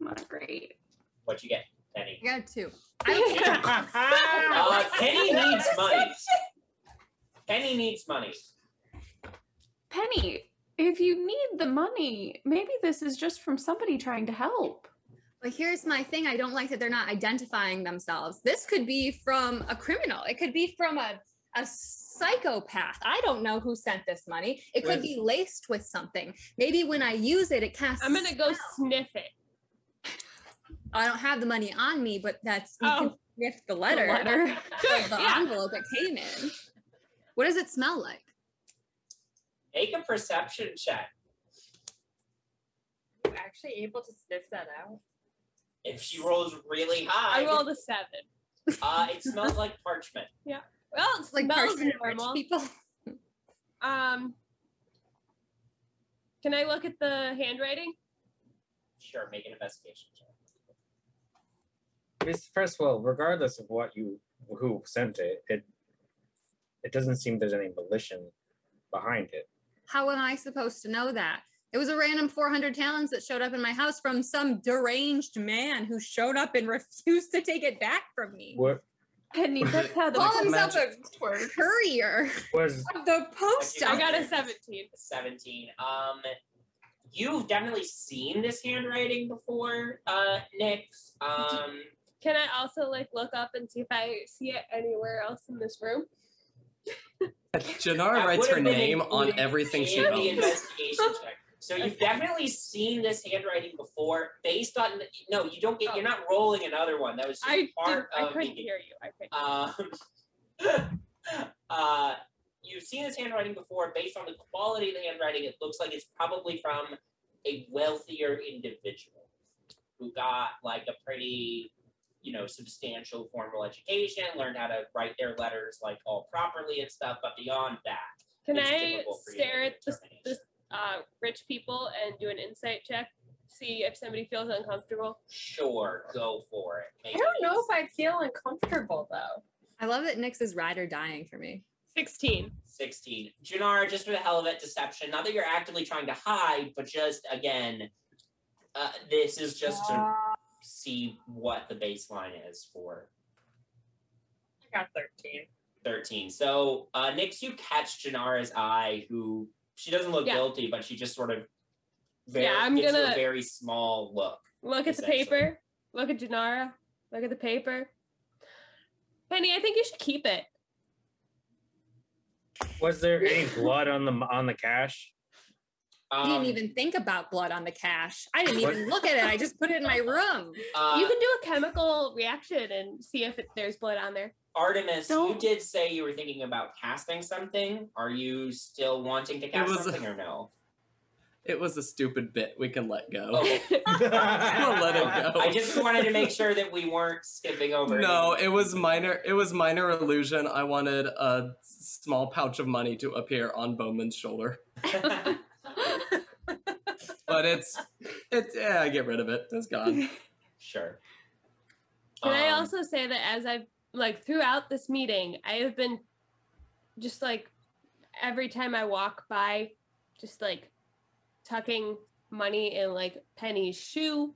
Not great. What you get, Penny? I got two. I Uh, Penny needs money. Penny needs money. Penny, if you need the money, maybe this is just from somebody trying to help. But here's my thing I don't like that they're not identifying themselves. This could be from a criminal, it could be from a, a psychopath. I don't know who sent this money. It could be laced with something. Maybe when I use it, it casts. I'm gonna go sniff it. I don't have the money on me, but that's you Oh. sniff the The letter, letter. of the Yeah. envelope it came in. What does it smell like? Make a perception check. you actually able to sniff that out? If she rolls really high, I rolled a seven. uh, it smells like parchment. Yeah. Well, it It's like parchment rich normal. people. Um, can I look at the handwriting? Sure, make an investigation check. Miss- First of all, regardless of what you who sent it, it it doesn't seem there's any volition behind it. How am I supposed to know that? It was a random 400 talents that showed up in my house from some deranged man who showed up and refused to take it back from me. What Penny, Was that's it how the Call himself magic- a works. courier was of the post I I got a 17. 17. Um, you've definitely seen this handwriting before, uh, Nick. Um, Can I also like look up and see if I see it anywhere else in this room? Janara writes her name on everything she in owns. investigation check. So you've definitely seen this handwriting before, based on no, you don't get. You're not rolling another one. That was just I did, part I of couldn't the hear you. I couldn't. Um, uh, you've seen this handwriting before. Based on the quality of the handwriting, it looks like it's probably from a wealthier individual who got like a pretty, you know, substantial formal education, learned how to write their letters like all properly and stuff. But beyond that, Can it's I difficult for you to stare at the, determination. the uh, rich people and do an insight check? See if somebody feels uncomfortable. Sure, go for it. I don't know if I feel uncomfortable though. I love that Nyx is ride or dying for me. 16. 16. Janara, just for the hell of it, deception. Not that you're actively trying to hide, but just again, uh, this is just to see what the baseline is for I got 13. 13. So, uh, Nyx, you catch Janara's eye, who she doesn't look Yeah. guilty, but she just sort of very, Yeah, I'm gives you gonna- a very small look. Look at the paper. Look at Janara. Look at the paper. Penny, I think you should keep it. was there any blood on the on the cash? I Um, didn't even think about blood on the cash. I didn't even look at it. I just put it in my room. uh, you can do a chemical reaction and see if it, there's blood on there. Artemis, you Don't- did say you were thinking about casting something. Are you still wanting to cast was a- something or no? It was a stupid bit. We can let go. Okay. We'll let it go. I just wanted to make sure that we weren't skipping over. No, anything. it was minor. It was minor illusion. I wanted a small pouch of money to appear on Bowman's shoulder, but it's it's yeah. I get rid of it. It's gone. sure. Can I Um, also say that as I've like throughout this meeting, I have been just like every time I walk by, just like tucking money in like Penny's shoe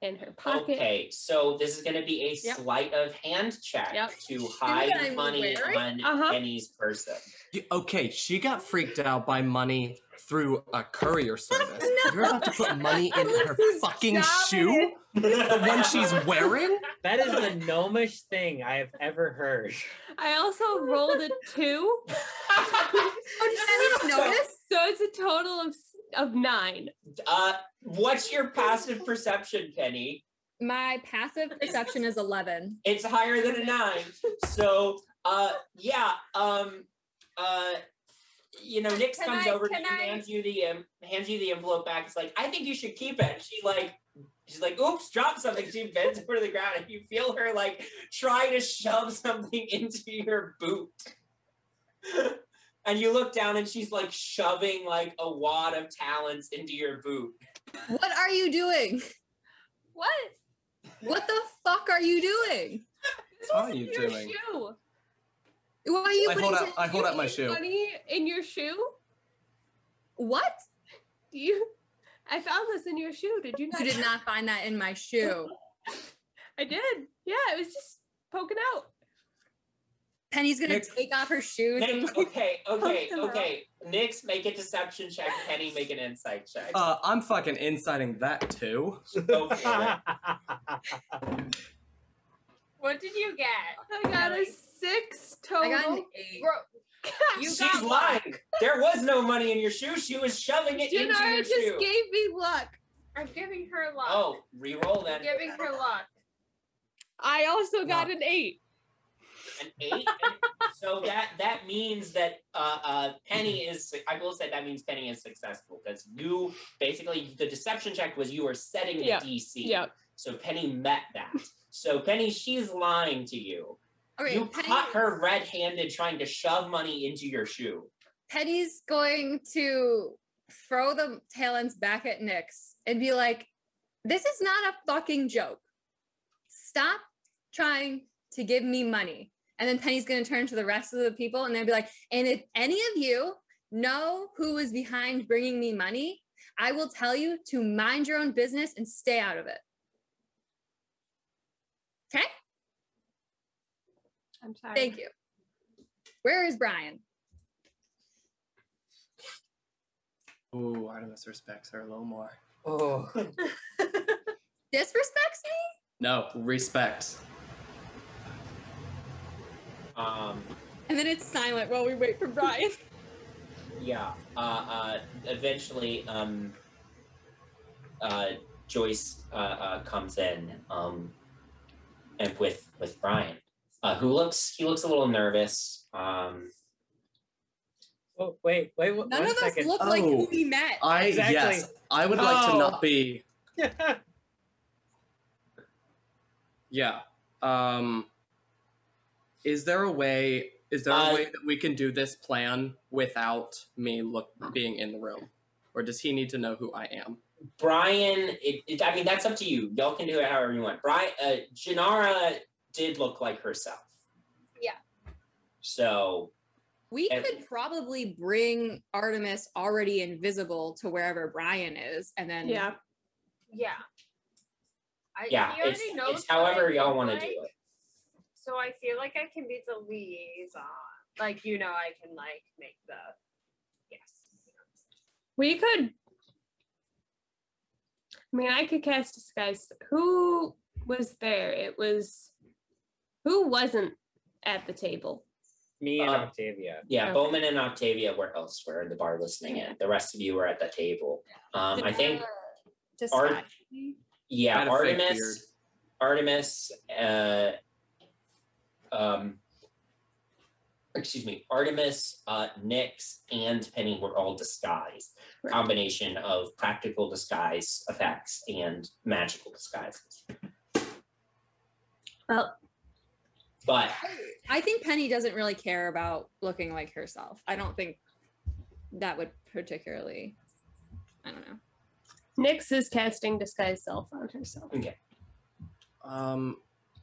in her pocket. Okay, so this is going to be a Yep. sleight of hand check Yep. to hide money wearing? on Uh-huh. Penny's person. You- Okay, she got freaked out by money through a courier service. You're about to put money in her fucking shoe, the one she's wearing. That is the gnomish thing I have ever heard. I also rolled a two, Oh, did I notice? so it's a total of s- of nine. uh, what's your passive perception, Penny? My passive perception is 11. It's higher than a nine. So, uh, yeah, um, uh, you know, Nyx comes I- over to you, I- hands you the um, hands you the envelope back. It's like, I think you should keep it. She like, she's like, oops, dropped something. She bends over to the ground, and you feel her like try to shove something into your boot. and you look down, and she's like shoving like a wad of talents into your boot. What are you doing? What? What the fuck are you doing? This What are you your doing? shoe. Why are you I putting hold up. I hold up my shoe. Money in your shoe? What? Do you? I found this in your shoe. Did you not? You did not find that in my shoe. I did. Yeah, it was just poking out. Penny's gonna Nick- take off her shoes and Nick, like, okay, okay, them up. okay. Nyx, make a deception check. Penny, make an insight check. Uh, I'm fucking inciting that too. Go for it. What did you get? I got a six total. I got an eight. Bro, you She's got lying. There was no money in your shoe. She was shoving it into Janara your just shoe. gave me luck. I'm giving her luck. oh, re-roll I'm giving her luck. I also got an eight. An eight. so that that means that uh, uh, Penny is. I will say that means Penny is successful because you basically the deception check was you were setting the Yeah. DC. So Penny met that. So Penny, she's lying to you. Okay, you Penny, caught her red-handed trying to shove money into your shoe. Penny's going to throw the talents back at Nyx and be like, this is not a fucking joke. Stop trying to give me money. And then Penny's going to turn to the rest of the people and they'll be like, and if any of you know who is behind bringing me money, I will tell you to mind your own business and stay out of it. Okay? I'm sorry. Thank you. Where is Brian? Oh, Artemis respects her a little more. oh. Disrespects me? No, respect. Um, And then it's silent while we wait for Brian. yeah. Uh, uh, eventually, um, uh, Joyce uh, uh, comes in, um, and with with Brian, uh, who looks he looks a little nervous. Um, Oh, wait, wait, w- None one of us second. look like who Oh. we met. I Exactly. yes, I would like to Oh. not be. Yeah. Um. Is there a way? Is there Uh, a way that we can do this plan without me look being in the room, or does he need to know who I am? Brian, it, it, I mean that's up to you. Y'all can do it however you want. Brian, uh, Janara did look like herself. Yeah. So We And- could probably bring Artemis already invisible to wherever Brian is, and then Yeah. Yeah. I, yeah, it's, it's however y'all want to do it. So I feel like I can be the liaison. Like, you know, I can like make the yes. We could. I mean, I could cast disguise. Who was there? It was. Who wasn't at the table? Me and Uh, Octavia. Yeah, Okay. Bowman and Octavia were elsewhere in the bar listening in. The rest of you were at the table. Um, I think, Just Art- yeah, Had a fake beard. Artemis, Artemis, uh, um, excuse me, Artemis, uh, Nyx, and Penny were all disguised. Right. Combination of practical disguise effects and magical disguises. Well, But I think Penny doesn't really care about looking like herself. I don't think that would particularly. I don't know. Nyx is casting disguise self on herself. Okay. Um,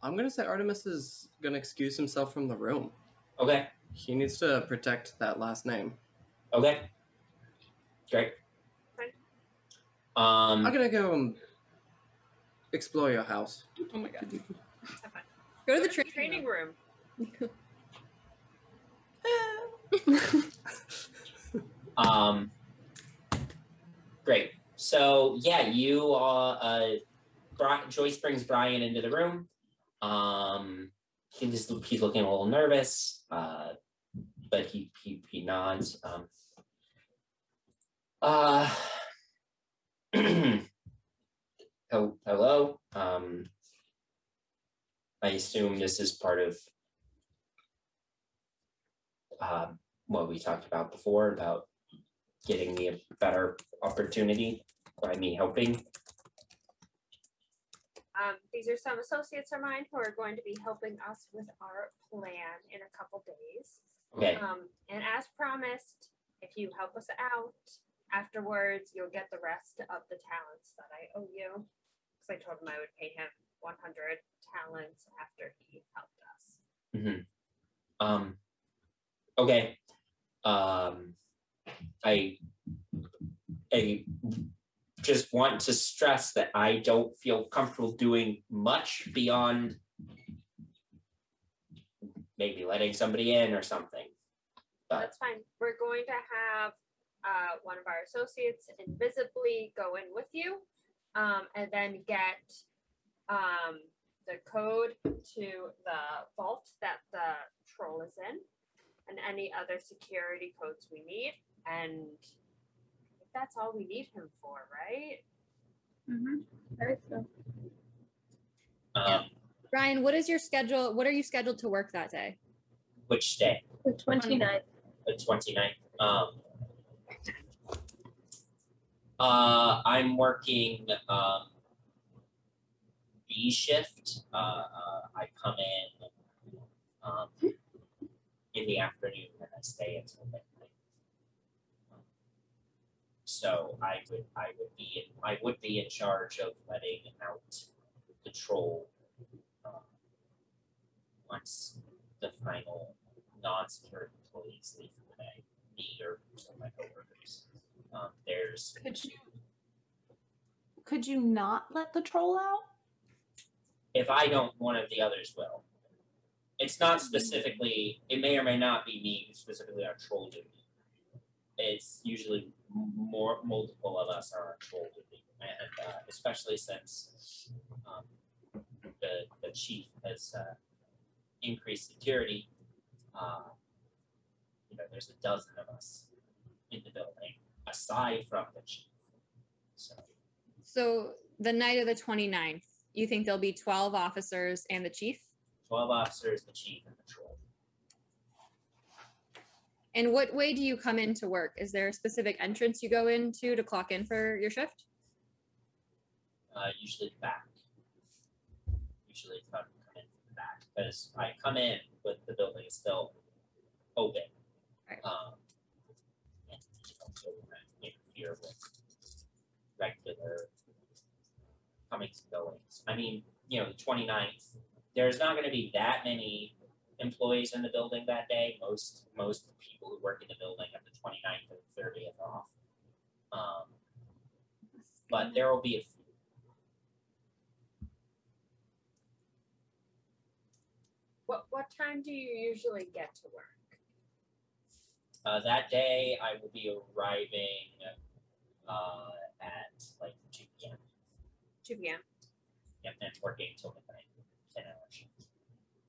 I'm gonna say Artemis is gonna excuse himself from the room. okay, He needs to protect that last name. okay, great. Fine. Um, I'm gonna go and explore your house. Oh my god. Go to the training, training room. room. Um, great. So yeah, you uh, uh Bri- Joyce brings Brian into the room. Um, he's he's looking a little nervous, uh, but he he he nods. Um, uh, hello. Um, I assume this is part of um, what we talked about before about getting me a better opportunity by me helping. Um, these are some associates of mine who are going to be helping us with our plan in a couple days. Okay, Um, and as promised, if you help us out afterwards, you'll get the rest of the talents that I owe you. Because I told him I would pay him 100 talents after he helped us. mhm. Um, okay. Um, I, I just want to stress that I don't feel comfortable doing much beyond maybe letting somebody in or something. But That's fine. We're going to have uh, one of our associates invisibly go in with you um, and then get um, the code to the vault that the troll is in and any other security codes we need. And that's all we need him for, right? Mm-hmm. Very so. um, Brian, what is your schedule? What are you scheduled to work that day? which day? The 29th. the 29th. Um, uh, I'm working um, B shift. Uh, uh, I come in um, in the afternoon and I stay until midnight. So I would I would be in, I would be in charge of letting out the troll uh, once the final non-secure employees leave for the day, me or some of my coworkers. Um, there's Could you could you not let the troll out? if I don't, one of the others will. It's not specifically. It may or may not be me specifically on troll duty. It's usually more multiple of us are on troll duty, and uh, especially since um, the the chief has uh, increased security. Uh, you know, there's a dozen of us in the building aside from the chief. So So the night of the 29th, you think there'll be 12 officers and the chief? twelve officers, the chief, and the troll. And what way do you come into work? Is there a specific entrance you go into to clock in for your shift? uh, usually the back. Usually come, come in from the back because I come in, but the building is still open. Right. Um, and you know, so we're not interfere with regular comings and goings. I mean, you know, the 29th, there's not going to be that many employees in the building that day. Most most people who work in the building have the 29th and 30th off. Um, but there will be a few. What what time do you usually get to work? Uh, that day, I will be arriving uh, at like 2 p.m. 2 p.m. Yep, and working until midnight, 10 hours.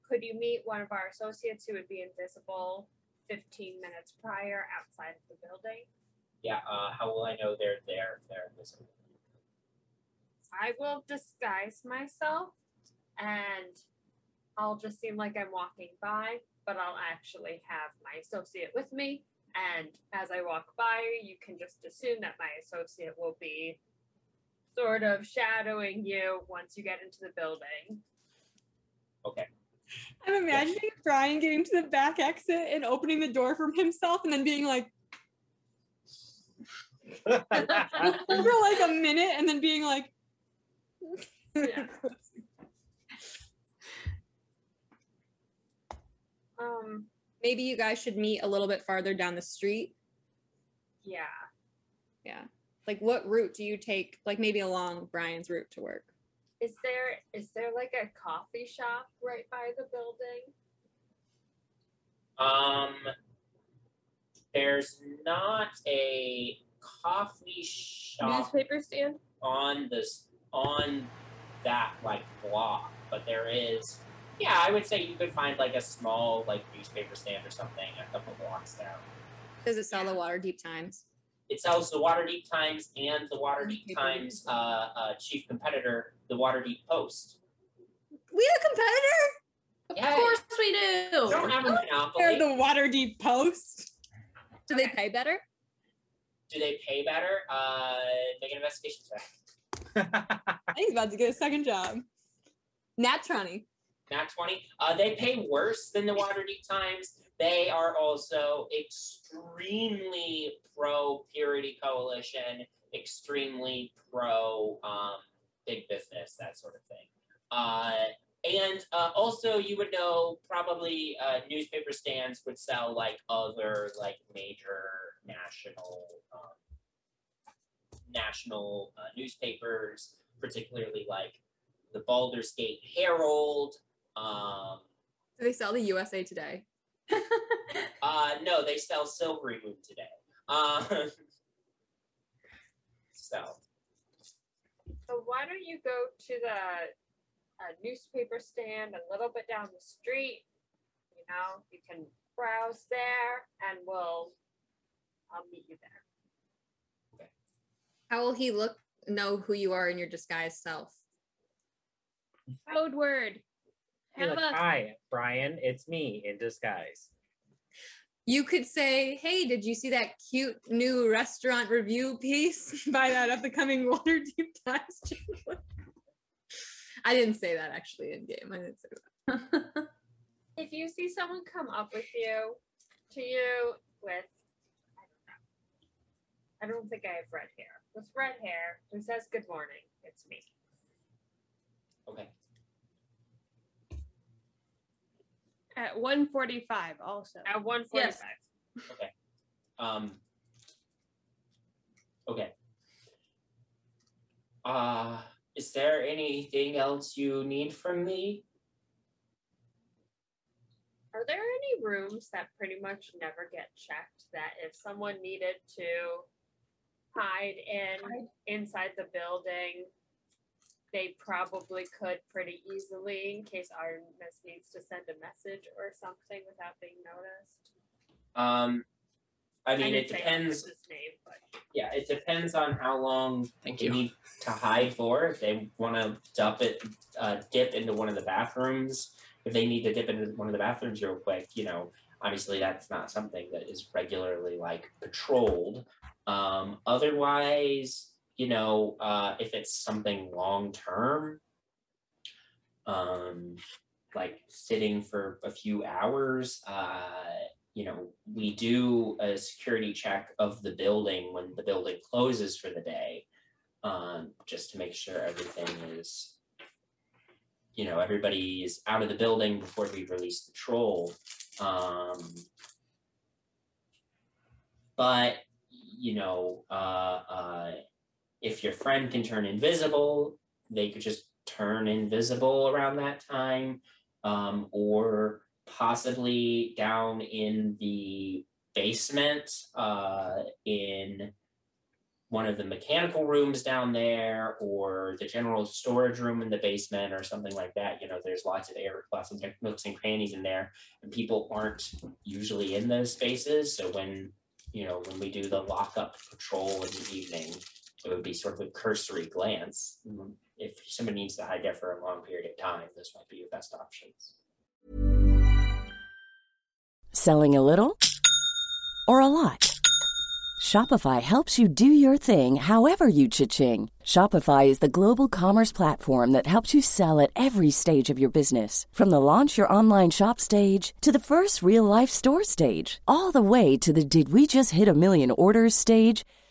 Could you meet one of our associates who would be invisible 15 minutes prior outside of the building? Yeah. Uh, how will I know they're there? if They're invisible. I will disguise myself and I'll just seem like I'm walking by, but I'll actually have my associate with me. And as I walk by, you can just assume that my associate will be sort of shadowing you once you get into the building. Okay. I'm imagining Brian getting to the back exit and opening the door from himself and then being like for like a minute and then being like Yeah. Um, maybe you guys should meet a little bit farther down the street. yeah. Yeah. Like what route do you take? Like maybe along Brian's route to work. Is there is there like a coffee shop right by the building? Um, there's not a coffee shop Newspaper stand. on this on that like block, but there is. Yeah, I would say you could find like a small like newspaper stand or something a couple blocks down. Does it sell the Waterdeep Times? It sells the Waterdeep Times and the Waterdeep Times uh, uh, chief competitor, the Waterdeep Post. We have a competitor. Of Yeah. course we You do. don't have a They're monopoly. the Waterdeep Post. Do they pay better? Do they pay better? Uh, make an investigation check. I think he's about to get a second job. Nat 20. Nat 20. Uh, they pay worse than the Waterdeep Times. They are also extremely pro Purity Coalition, extremely pro um, big business, that sort of thing. Uh, and uh, also, you would know probably uh, newspaper stands would sell like other like major national um, national uh, newspapers, particularly like the Baldur's Gate Herald. Um, Do they sell the USA Today? uh, no, they sell Silverymoon today. Um, so, So why don't you go to the uh, newspaper stand a little bit down the street? You know, you can browse there, and we'll I'll meet you there. How will he look, know who you are in your disguised self? Code word. You're Have like, a Hi, Brian. It's me in disguise. You could say, hey, did you see that cute new restaurant review piece by that up and coming Waterdeep Times? channel?" I didn't say that actually in game. I didn't say that. If you see someone come up with you, to you with I don't know. I don't think I have red hair. With red hair, who says good morning? It's me. okay. At 145 also. At one forty-five. Okay. Um, okay. Uh, is there anything else you need from me? Are there any rooms that pretty much never get checked that if someone needed to hide in inside the building, they probably could pretty easily in case Artemis needs to send a message or something without being noticed? Um, I mean, didn't it depends. Artemis's name, but Yeah, it depends on how long Thank they you. need to hide for. If they want to dump it, uh, dip into one of the bathrooms. If they need to dip into one of the bathrooms real quick, you know, obviously that's not something that is regularly like patrolled. Um, otherwise, you know, uh, if it's something long term, um, like sitting for a few hours, uh, you know, we do a security check of the building when the building closes for the day, um, just to make sure everything is, you know, everybody is out of the building before we release the troll. Um, but you know, uh, uh, if your friend can turn invisible, they could just turn invisible around that time, um, or possibly down in the basement uh, in one of the mechanical rooms down there or the general storage room in the basement or something like that. You know, there's lots of air, lots of nooks and crannies in there, and people aren't usually in those spaces. So when you know when we do the lockup patrol in the evening, it would be sort of a cursory glance. Mm, If somebody needs to hide there for a long period of time, this might be your best options. Selling a little or a lot? Shopify helps you do your thing however you cha-ching. Shopify is the global commerce platform that helps you sell at every stage of your business. From the launch your online shop stage to the first real life store stage, all the way to the did we just hit a million orders stage.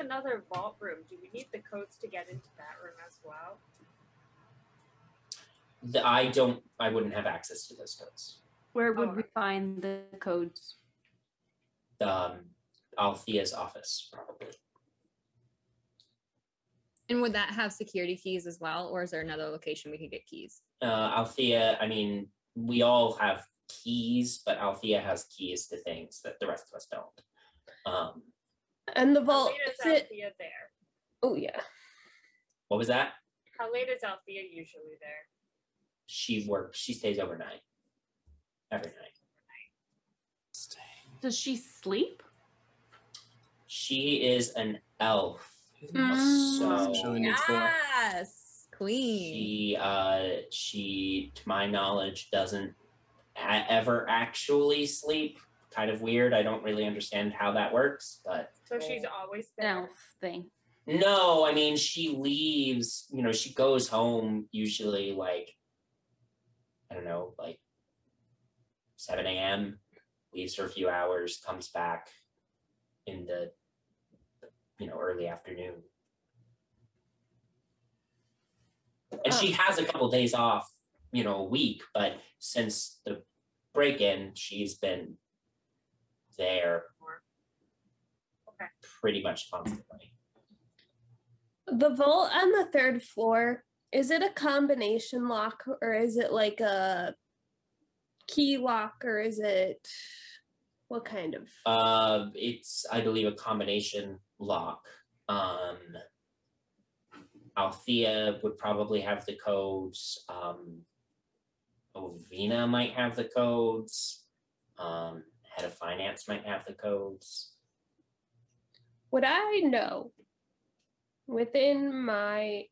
Another vault room. Do we need the codes to get into that room as well? The, I don't. I wouldn't have access to those codes. Where would Oh. we find the codes? Um, Althea's office probably. And would that have security keys as well, or is there another location we could get keys? uh, Althea, I mean, we all have keys, but Althea has keys to things that the rest of us don't. Um, And the How vault late is is it? There? Oh yeah. what was that? How late is Althea usually there? She works. She stays overnight. Every night. Does she sleep? She is an elf. Mm. So She only needs four. Yes, queen. she, uh, she, to my knowledge, doesn't ever actually sleep. Kind of weird. I don't really understand how that works, but So she's always An there. elf thing. No, I mean she leaves, you know, she goes home usually like I don't know, like 7 a.m., leaves for a few hours, comes back in the you know, early afternoon. And she has a couple days off, you know, a week, but since the break in, she's been there Okay. pretty much constantly. The vault on the third floor, is it a combination lock or is it like a key lock or is it what kind of Uh, it's I believe a combination lock. Um, Althea would probably have the codes. Um, Ovina might have the codes. Um, head of finance might have the codes. would I know within my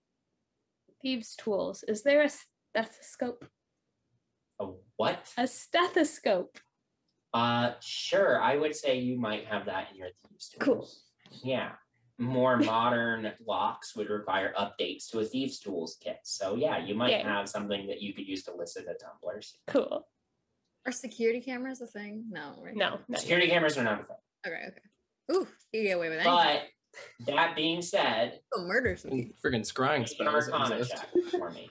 thieves tools is there a stethoscope A what? a stethoscope Uh, sure. I would say you might have that in your thieves tools. Cool. Yeah. More modern locks would require updates to a thieves tools kit. So yeah, you might Yeah. have something that you could use to listen to tumblers. cool Are security cameras a thing? No, right? no, no Security cameras are not a thing. Okay, okay. Ooh, you get away with anything. But that being said, Go murder some And people. Friggin' scrying make an spells arcana exist. check for me.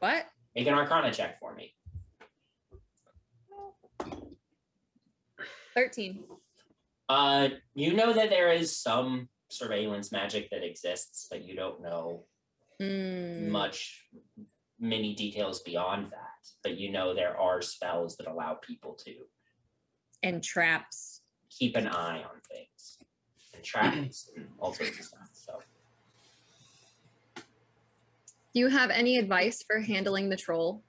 What? Make an arcana check for me. Thirteen. Uh, you know that there is some surveillance magic that exists, but you don't know Mm. much many details beyond that. But you know there are spells that allow people to And traps. keep an eye on things and traps and all sorts of stuff. So Do you have any advice for handling the troll?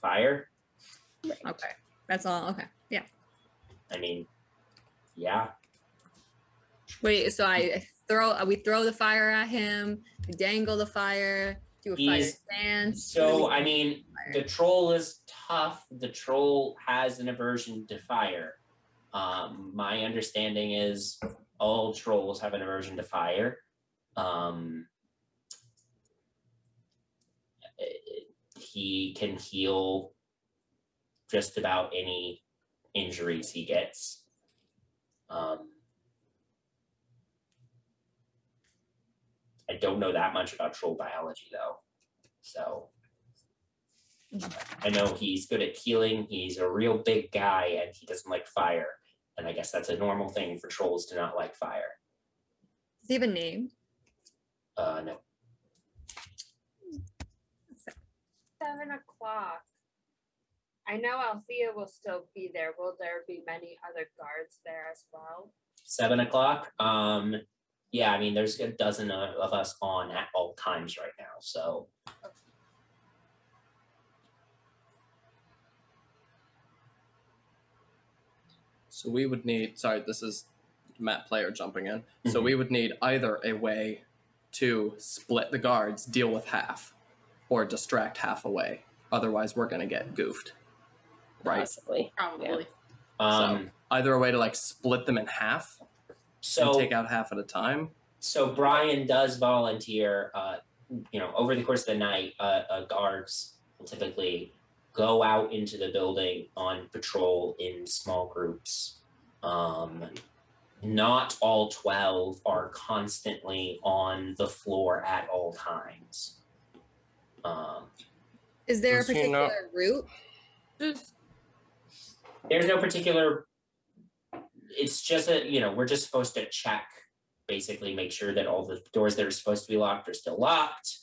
fire, Okay, that's all. Okay, yeah. I mean, yeah. Wait, so I throw uh, we throw the fire at him, we dangle the fire, do a fire He's- dance. So I mean, the troll is tough. The troll has an aversion to fire. Um, my understanding is all trolls have an aversion to fire. Um, eh, he can heal just about any injuries he gets. Um, I don't know that much about troll biology though, so. I know he's good at healing. He's a real big guy and he doesn't like fire. And I guess that's a normal thing for trolls to not like fire. Does he have a name? Uh, no. Seven o'clock. I know Althea will still be there. Will there be many other guards there as well? Seven o'clock. Um, yeah, I mean, there's a dozen of, of us on at all times right now. So So we would need. Sorry, this is Matt player jumping in. So Mhm. we would need either a way to split the guards, deal with half, or distract half away. Otherwise, we're gonna get goofed. Right. Possibly. Probably. um, Either a way to like split them in half so and take out half at a time. so Brian does volunteer. Uh, you know, over the course of the night, uh, uh, guards will typically go out into the building on patrol in small groups. Um, not all twelve are constantly on the floor at all times. Um, Is there a Does not- particular route? There's no particular. It's just a you know we're just supposed to check, basically make sure that all the doors that are supposed to be locked are still locked,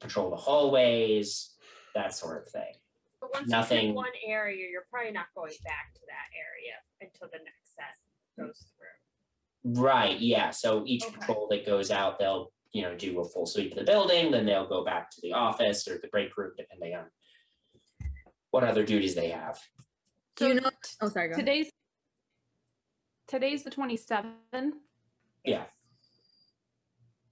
patrol the hallways, that sort of thing. But once you Nothing- hit one area, you're probably not going back to that area until the next set goes through. Right, yeah. So each Okay. patrol that goes out, they'll, you know, do a full sweep of the building, then they'll go back to the office or the break room, depending on what other duties they have. Do you So know? Oh, sorry. Go ahead. today's today's the 27th. Yeah.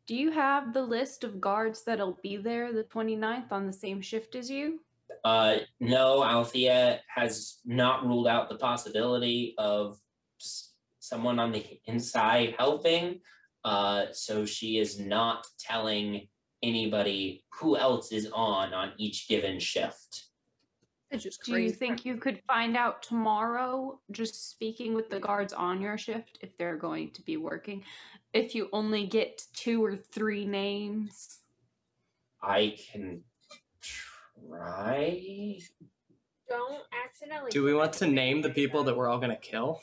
Do you have the list of guards that'll be there the 29th on the same shift as you? Uh, no, Althea has not ruled out the possibility of someone on the inside helping. Uh, so she is not telling anybody who else is on on each given shift. It's just Do you think you could find out tomorrow, just speaking with the guards on your shift, if they're going to be working? If you only get two or three names? I can try. Don't accidentally. Do we want to name the people that we're all gonna kill?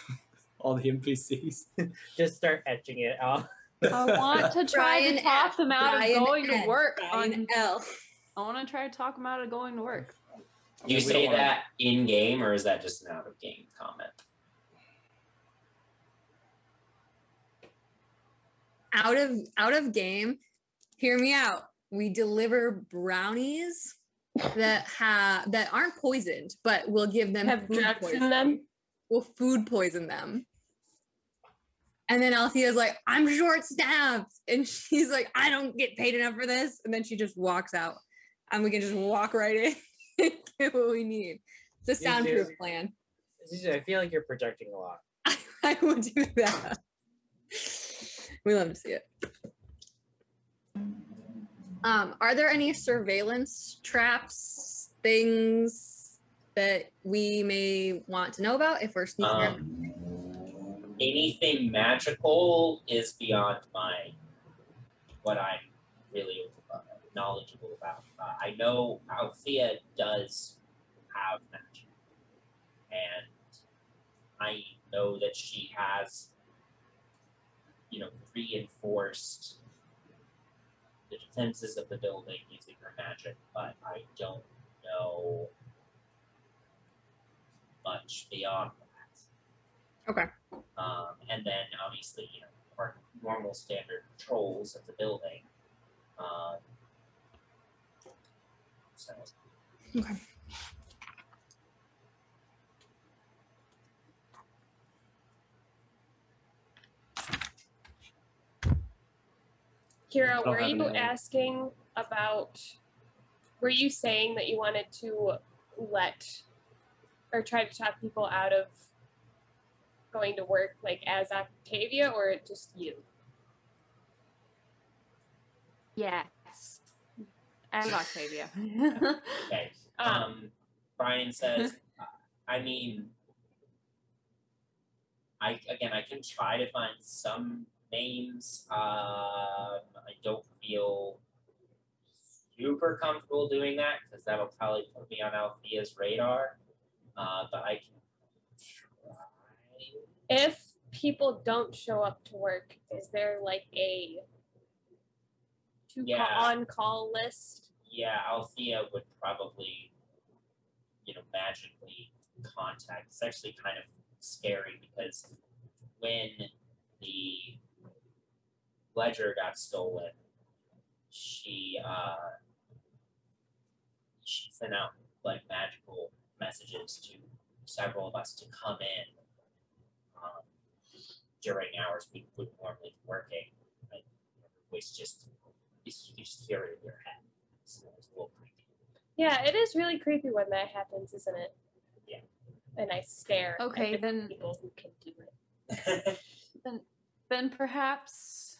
all the NPCs. Just start etching it out. I want to try Brian to talk F, them out Brian of going N, to work. Brian On, L. I want to try to talk them out of going to work. Do you We don't say wanna- that in game or is that just an out of game comment? Out of out of game. Hear me out. We deliver brownies that have that aren't poisoned, but we'll give them Have food drugs poison. in them. We'll food poison them. And then Althea's like, I'm short staffed. And she's like, I don't get paid enough for this. And then she just walks out. And we can just walk right in and get what we need. It's a soundproof do. plan. I feel like you're projecting a lot. I will do that. We love to see it. Um, are there any surveillance traps, things that we may want to know about if we're sneaking? Um, anything magical is beyond my what I'm really knowledgeable about. Uh, I know Althea does have magic, and I know that she has, you know, reinforced the defenses of the building using her magic, but I don't know much beyond that. Okay. Um, and then obviously, you know, our normal standard patrols of the building. Um, so Okay. Kira, were you asking about? Were you saying that you wanted to let or try to talk people out of going to work like as Octavia or just you? Yes. And Octavia. Okay. Um, Um, Brian says, I mean, I again, I can try to find some names. Um, I don't feel super comfortable doing that because that'll probably put me on Althea's radar. Uh, but I can try. if people don't show up to work, is there like a to Yeah. call on call list? Yeah, Althea would probably, you know, magically contact. It's actually kind of scary because when the ledger got stolen, she uh she sent out like magical messages to several of us to come in um, during hours we would normally be working. But her voice just you just hear it in your head. So it was a little creepy. Yeah, it is really creepy when that happens, isn't it? Yeah. And I stare. at Okay, then- people who can do it. then then perhaps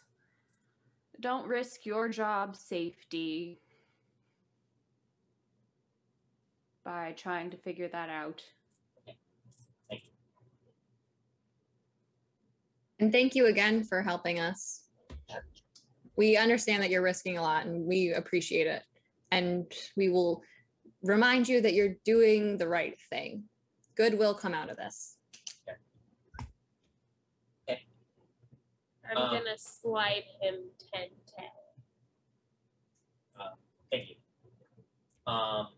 don't risk your job safety by trying to figure that out. Thank you. And thank you again for helping us. We understand that you're risking a lot and we appreciate it. And we will remind you that you're doing the right thing. Good will come out of this. I'm Um, gonna slide him ten ten. Thank you. Um.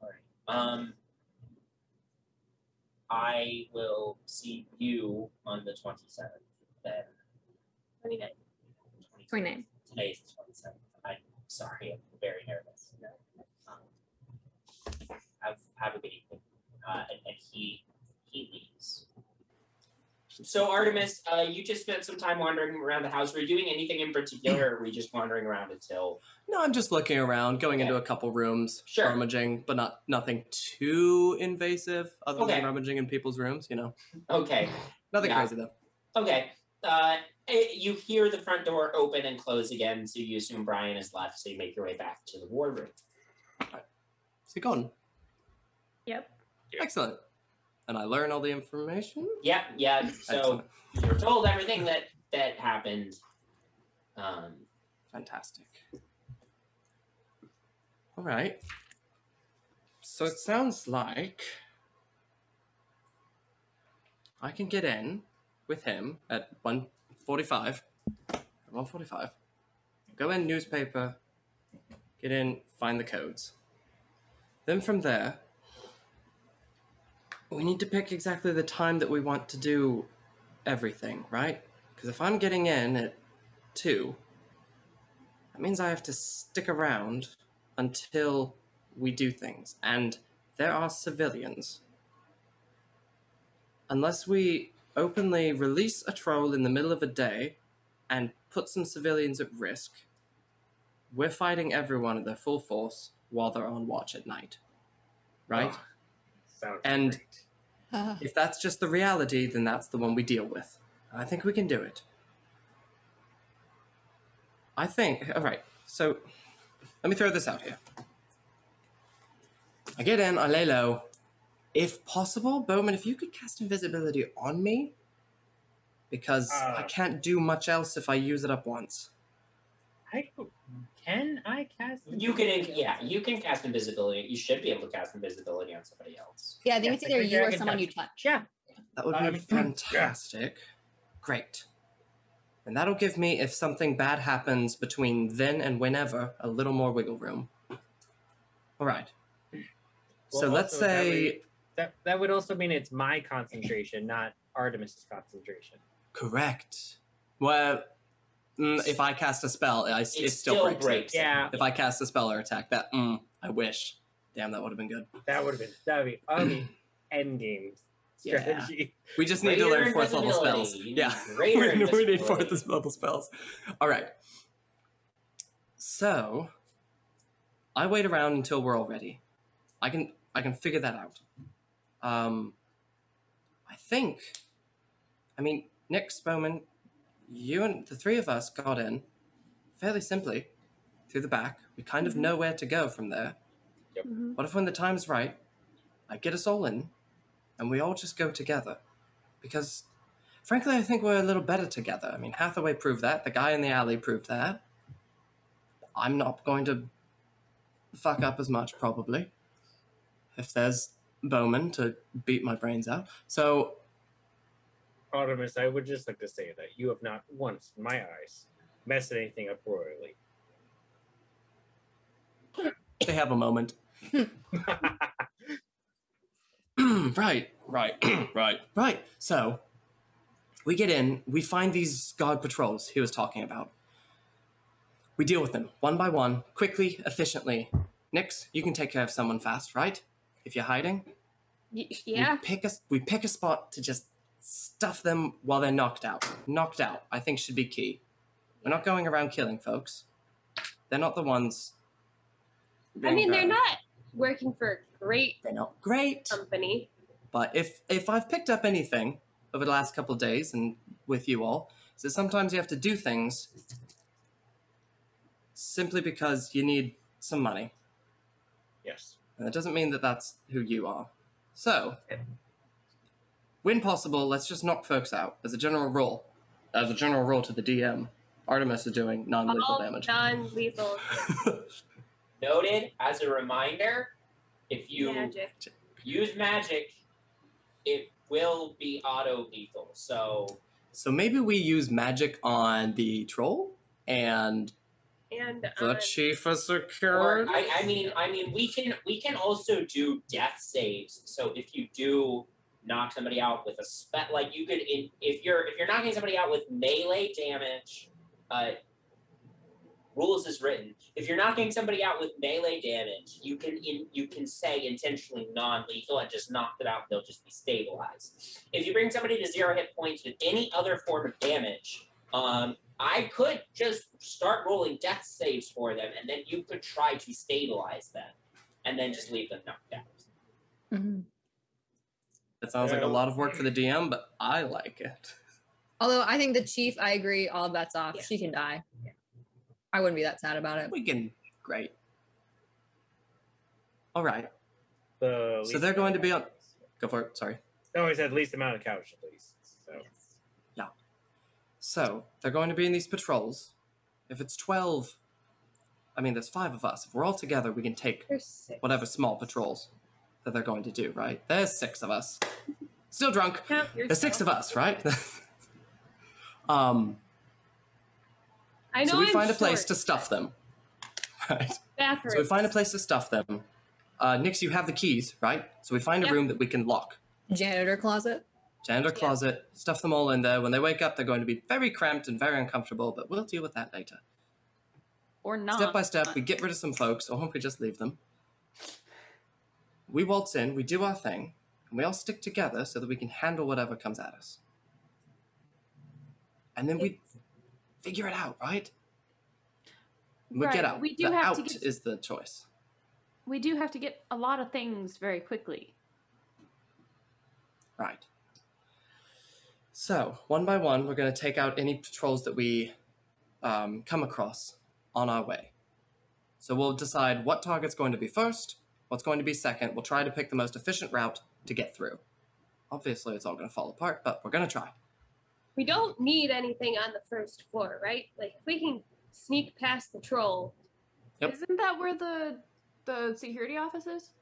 All right. Um. I will see you on the twenty seventh. Then Twenty nine. 29. Today's the twenty seventh. I'm sorry. I'm very nervous. Um, have have a good evening. Uh, and, and he he leaves. So Artemis, uh, you just spent some time wandering around the house. Were you doing anything in particular, or were you just wandering around until? No, I'm just looking around, going into a couple rooms, Sure. rummaging, but not nothing too invasive other Okay. than rummaging in people's rooms, you know. Okay, Nothing Yeah. crazy though. okay. Uh, you hear the front door open and close again, so you assume Brian is left. So you make your way back to the wardroom. Is he gone? Yep. Excellent. And I learn all the information. Yeah, yeah. So you're told everything that that happened. Um, Fantastic. All right. So it sounds like I can get in with him at 145. 145. Go in newspaper, get in, find the codes. Then from there, we need to pick exactly the time that we want to do everything, right? Because if I'm getting in at 2, that means I have to stick around until we do things. And there are civilians. Unless we openly release a troll in the middle of a day and put some civilians at risk, we're fighting everyone at their full force while they're on watch at night. Right? Oh, sounds And- great. If that's just the reality, then that's the one we deal with. I think we can do it. I think, all right, so let me throw this out here. I get in, I lay low. If possible, Bowman, if you could cast invisibility on me, because I Uh. can't do much else if I use it up once. I don't- can I cast? you can, yeah, you can cast invisibility. You should be able to cast invisibility on somebody else. Yeah, I think Yes, it's I either you or can someone touch. you touch. Yeah. That would be Um, yeah. fantastic. Great. And that'll give me, if something bad happens between then and whenever, a little more wiggle room. All right. so let's also that say that that would also mean it's my concentration, not Artemis's concentration. correct. Well, mm, if I cast a spell, I, it, still, still breaks. breaks. Yeah, If I cast a spell or attack, that mm, I wish. Damn, that would have been good. that would have been that would be be end Yeah. strategy. We just need to learn fourth level spells. Yeah. we need- we need fourth level spells. All right. So, I wait around until we're all ready. I can I can figure that out. Um, I think. I mean, Nyx Bowman, you and the three of us got in fairly simply through the back. We kind of know where to go from there. Mhm. What if, when the time's right, I get us all in, and we all just go together? Because, frankly, I think we're a little better together. I mean, Hathaway proved that. The guy in the alley proved that. I'm not going to fuck up as much, probably, if there's Bowman to beat my brains out. So, Artemis, I would just like to say that you have not once, in my eyes, messed anything up royally. they have a moment. right, right, right, right. So we get in, we find these guard patrols he was talking about. We deal with them one by one, quickly, efficiently. Nyx, you can take care of someone fast, right? If you're hiding, Y- yeah. we pick a we pick a spot to just stuff them while they're knocked out. Knocked out, I think, should be key. We're not going around killing folks. They're not the ones. I mean, they're bad. not working for a great They're not great. company. But if if I've picked up anything over the last couple of days and with you all, is that sometimes you have to do things simply because you need some money, yes. and that doesn't mean that that's who you are. So, when possible, let's just knock folks out as a general rule. As a general rule to the DM, Artemis is doing non-lethal All damage. non-lethal Noted as a reminder, if you magic. use magic, it will be auto lethal. So so maybe we use magic on the troll and And the uh, chief of or security. I, I mean I mean we can we can also do death saves. So if you do knock somebody out with a spell like you could in, if you're if you're knocking somebody out with melee damage, uh rules is written. If you're knocking somebody out with melee damage, you can in you can say intentionally non-lethal and just knock them out. They'll just be stabilized. If you bring somebody to zero hit points with any other form of damage, um, I could just start rolling death saves for them, and then you could try to stabilize them, and then just leave them knocked out. Mhm. That sounds like a lot of work for the DM, but I like it. Although I think the chief, I agree, all bets off. Yeah. She can die. Yeah. I wouldn't be that sad about it. We can. Great. All right. The So they're going to be on- Go for it. Sorry. No, I said least amount of couch at least. So Yeah. So they're going to be in these patrols. If it's 12, I mean, there's five of us. If we're all together, we can take whatever small patrols that they're going to do, right? There's six of us. Still drunk. Count There's six of us, right? um, I know so we I'm find a place to stuff them. Right. Bathrooms. So we find a place to stuff them. Uh, Nyx, you have the keys, right? So we find a Yep. room that we can lock. Janitor closet. Janitor Yeah. closet, stuff them all in there. When they wake up, they're going to be very cramped and very uncomfortable, but we'll deal with that later. Or not. Step by step, we get rid of some folks, or we just leave them. We waltz in, we do our thing, and we all stick together so that we can handle whatever comes at us. And then we figure it out, right? We Right, get out. we do the have out to get- is the choice. We do have to get a lot of things very quickly. Right. So, one by one, we're going to take out any patrols that we um, come across on our way. So, we'll decide what target's going to be first, what's going to be second. We'll try to pick the most efficient route to get through. Obviously, it's all going to fall apart, but we're going to try. We don't need anything on the first floor, right? Like if we can sneak past the troll. Yep. Isn't that where the the security office is?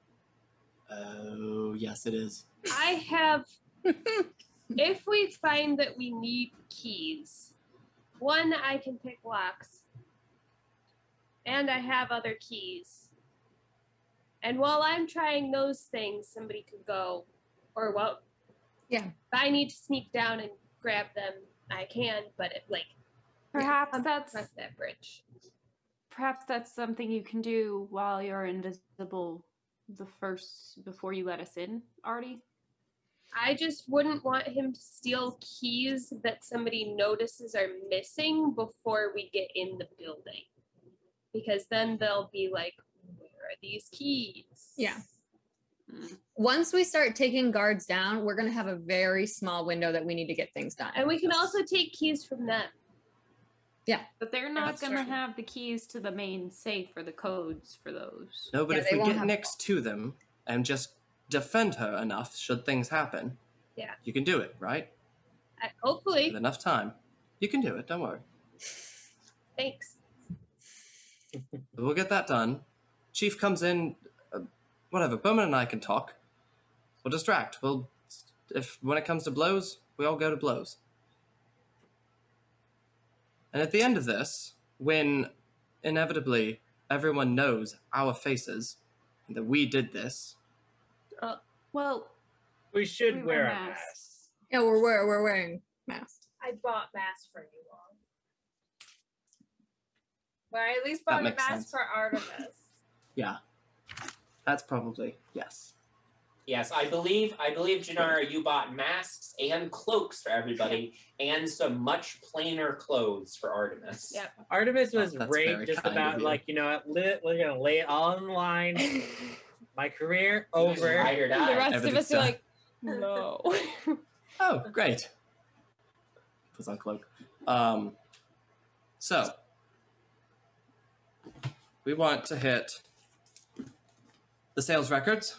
Oh, yes, it is. I have. if we find that we need keys, one I can pick locks, and I have other keys. And while I'm trying those things, somebody could go, or well, Yeah. If I need to sneak down and grab them, I can. But it, like, Perhaps I'm that's across that bridge. perhaps that's something you can do while you're invisible the first before you let us in, Artie. I just wouldn't want him to steal keys that somebody notices are missing before we get in the building. Because then they'll be like, these keys? Yeah. Mm. Once we start taking guards down, we're gonna have a very small window that we need to get things done. And we can also take keys from them. Yeah. But they're not gonna have the keys to the main safe or the codes for those. No, but Yeah, if we get have- next to them and just defend her enough, should things happen, Yeah. you can do it, right? Uh, hopefully. With enough time, you can do it. Don't worry. Thanks. We'll get that done. Chief comes in, uh, whatever. Bowman and I can talk. We'll distract. We'll, if when it comes to blows, we all go to blows. And at the end of this, when inevitably everyone knows our faces and that we did this, Well, We should We wear wear a masks. mask. yeah, we're we're, we're wearing masks. I bought masks for you all. Well, I at least bought a mask sense. for Artemis. Yeah, that's probably yes. Yes, I believe I believe Janara, you bought masks and cloaks for everybody, and some much plainer clothes for Artemis. Yep. Artemis was that's raped very just kind of about you. like you know lit, we're gonna lay it all on the line. My career over. Ride or And the rest of Everything's us are like, no. Oh, great. Puts on cloak. Um, so we want to hit the sales records.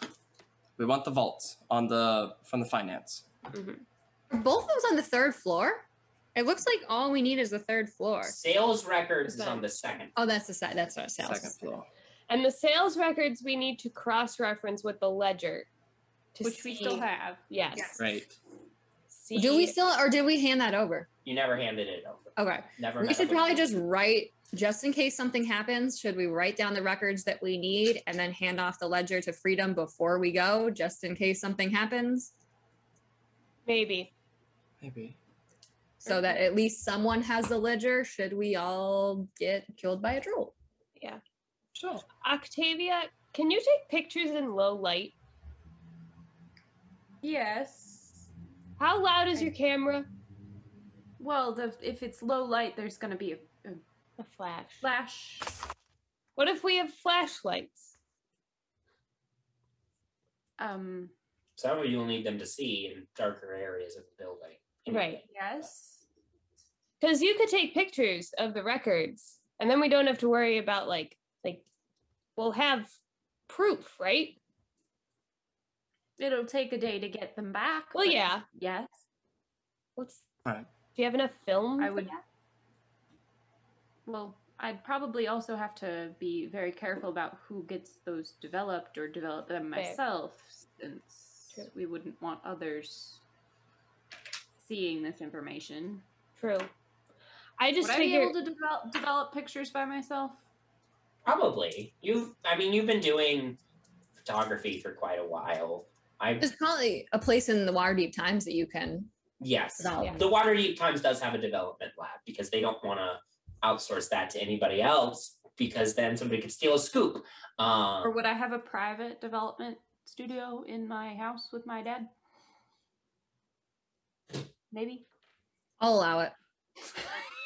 We want the vaults on the from the finance. Are both of those on the third floor? It looks like all we need is the third floor. Sales records is on the second. Oh, that's the side. That's our sales. Second floor. and the sales records we need to cross reference with the ledger. To which we still have. Yes. Right. See, Do we still, or did we hand that over? You never handed it over. Okay. Never. We should probably you. just write, just in case something happens, should we write down the records that we need and then hand off the ledger to Freedom before we go, just in case something happens? maybe. Maybe. So that at least someone has the ledger should we all get killed by a troll. Yeah. Sure. Octavia, can you take pictures in low light? Yes. How loud is your camera? Well, the, if it's low light, there's gonna be a, a A flash. flash. What if we have flashlights? Um. Some of you will need them to see in darker areas of the building. Right. Yes. Because you could take pictures of the records, and then we don't have to worry about like like we'll have proof, right? It'll take a day to get them back. Well, yeah. Yes. What's Right. do you have enough film? I for would. that? Well, I'd probably also have to be very careful about who gets those developed or develop them Fair. myself, since True. we wouldn't want others seeing this information. True. I just Would I be able to develop develop pictures by myself? Probably. You've. I mean, you've been doing photography for quite a while. I There's probably a place in the Waterdeep Times that you can. yes. develop. The Waterdeep Times does have a development lab because they don't want to outsource that to anybody else because then somebody could steal a scoop. Um, Or would I have a private development studio in my house with my dad? Maybe. I'll allow it.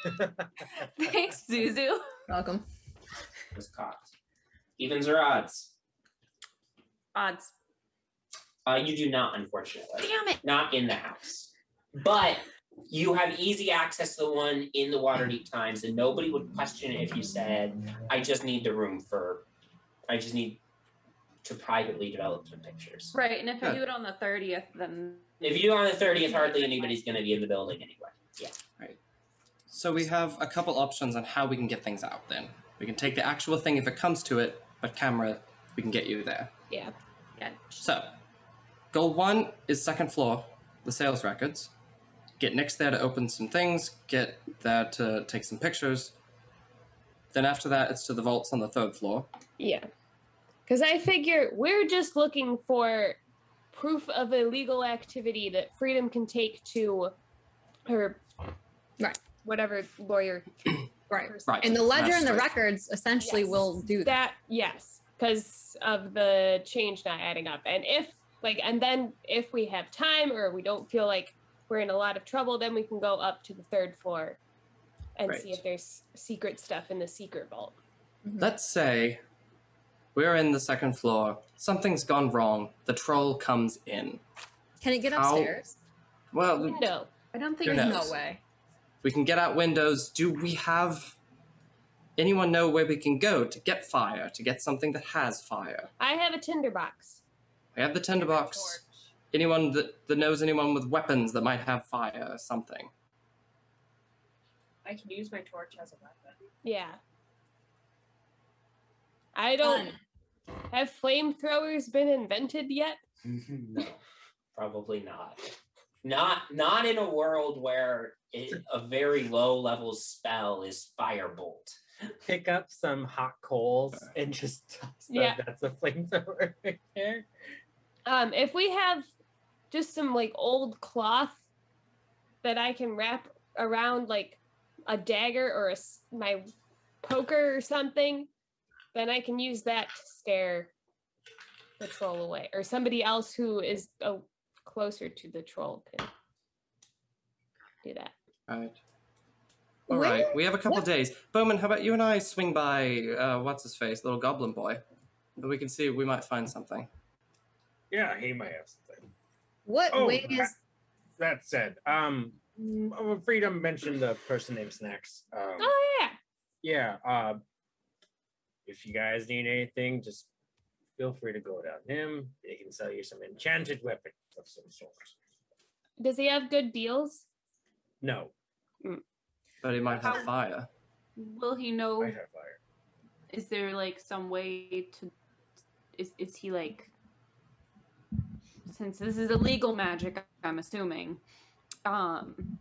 Thanks, Zuzu. Welcome. was caught. Evens or odds? Odds. Uh, you do not, unfortunately. Damn it. Not in the house. But you have easy access to the one in the Waterdeep Times, and nobody would question it if you said, I just need the room for, I just need to privately develop some pictures. Right, and if I Good. do it on the 30th, then If you do it on the 30th, hardly anybody's going to be in the building anyway. Yeah. Right. So we have a couple options on how we can get things out. Then we can take the actual thing if it comes to it, but camera, we can get you there. yeah. yeah. So, goal one is second floor, the sales records. Get Nyx there to open some things, get there to take some pictures. Then after that, it's to the vaults on the third floor. Yeah. Because I figure we're just looking for proof of illegal activity that Freedom can take to her, Right. Whatever lawyer. Right. Right. And the ledger and the right. records essentially Yes. will do that. That yes, because of the change not adding up, and if Like, and then if we have time or we don't feel like we're in a lot of trouble, then we can go up to the third floor and see if there's secret stuff in the secret vault. Mm-hmm. Let's say we're in the second floor. Something's gone wrong. The troll comes in. Can it get How- upstairs? Well, No. I don't think Who it's knows? No way. we can get out windows. Do we have anyone know where we can go to get fire, to get something that has fire? I have a tinderbox. I have the tinderbox. Anyone that, that knows anyone with weapons that might have fire or something? I can use my torch as a weapon. Yeah. I don't. Fun. Have flamethrowers been invented yet? no, probably not. Not not in a world where it, a very low level spell is firebolt. Pick up some hot coals and just toss them. Yeah. That's a flamethrower right there. Um, if we have just some like old cloth that I can wrap around like a dagger or a s my poker or something, then I can use that to scare the troll away, or somebody else who is uh, closer to the troll can do that. Right. All right. Where- We have a couple what- days. Bowman, how about you and I swing by uh, what's his face, little goblin boy, and we can see we might find something. Yeah, he might have something. What Oh, wing ha- is? That said, um, mm, uh, Freedom mentioned a person named Snacks. Um, Oh yeah. yeah. Uh, if you guys need anything, just feel free to go down him. They can sell you some enchanted weapon of some sort. Does he have good deals? No, But he might have fire. Will he know? might have fire. Is there like some way to? Is is he like? Since this is illegal magic, I'm assuming. Um,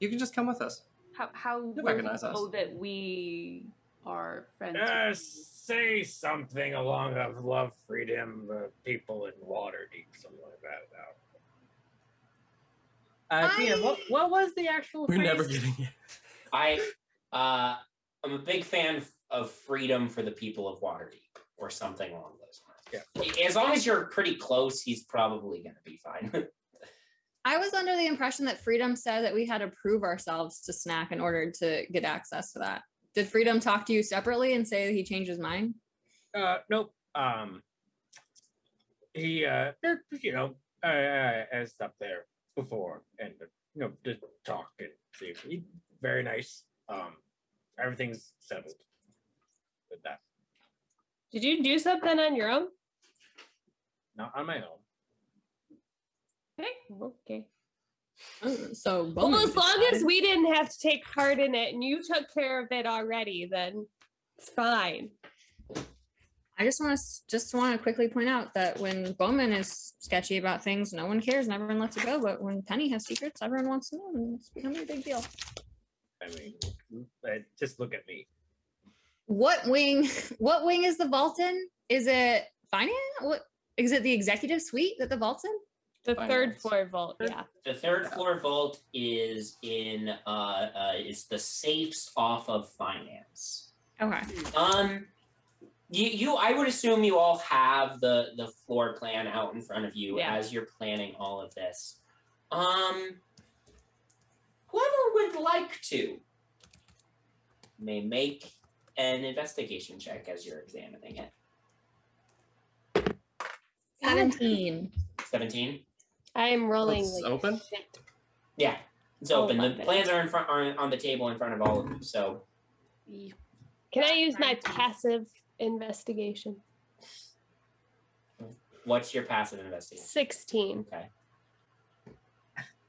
You can just come with us. how how will he recognize us. know that we are friends? Uh, say something along of love, freedom, uh, people, in Waterdeep, something like that. Uh, Tia, what, what was the actual? We're never getting it. I uh, I'm a big fan of freedom for the people of Waterdeep, or something along those lines. Yeah. As long as you're pretty close, he's probably gonna be fine. I was under the impression that Freedom said that we had to prove ourselves to Snack in order to get access to that. Did Freedom talk to you separately and say that he changed his mind? Uh, nope. Um, he, uh, you know, I, I, I was up there before, and you know, to talk and see. He, very nice. Um, everything's settled with that. Did you do something on your own? Not on my own. Okay. Okay. Oh, So Well, as long as we didn't have to take part in it and you took care of it already, then it's fine. I just want to just want to quickly point out that when Bowman is sketchy about things, no one cares and everyone lets it go. But when Penny has secrets, everyone wants to know, and it's becoming a big deal. I mean, just look at me. What wing? What wing is the vault in? Is it finance? What is it? The executive suite that the vault's in? The Finance. third floor vault, yeah. the third floor vault is in uh, uh is the safes off of finance. Okay. Um, you you I would assume you all have the the floor plan out in front of you Yeah. as you're planning all of this. Um, whoever would like to may make an investigation check as you're examining it. Seventeen. Seventeen. I am rolling It's like open? shit. Yeah, it's Oh, open. The plans are in front are on the table in front of all of you. So Can I use my passive investigation? what's your passive investigation? 16. Okay.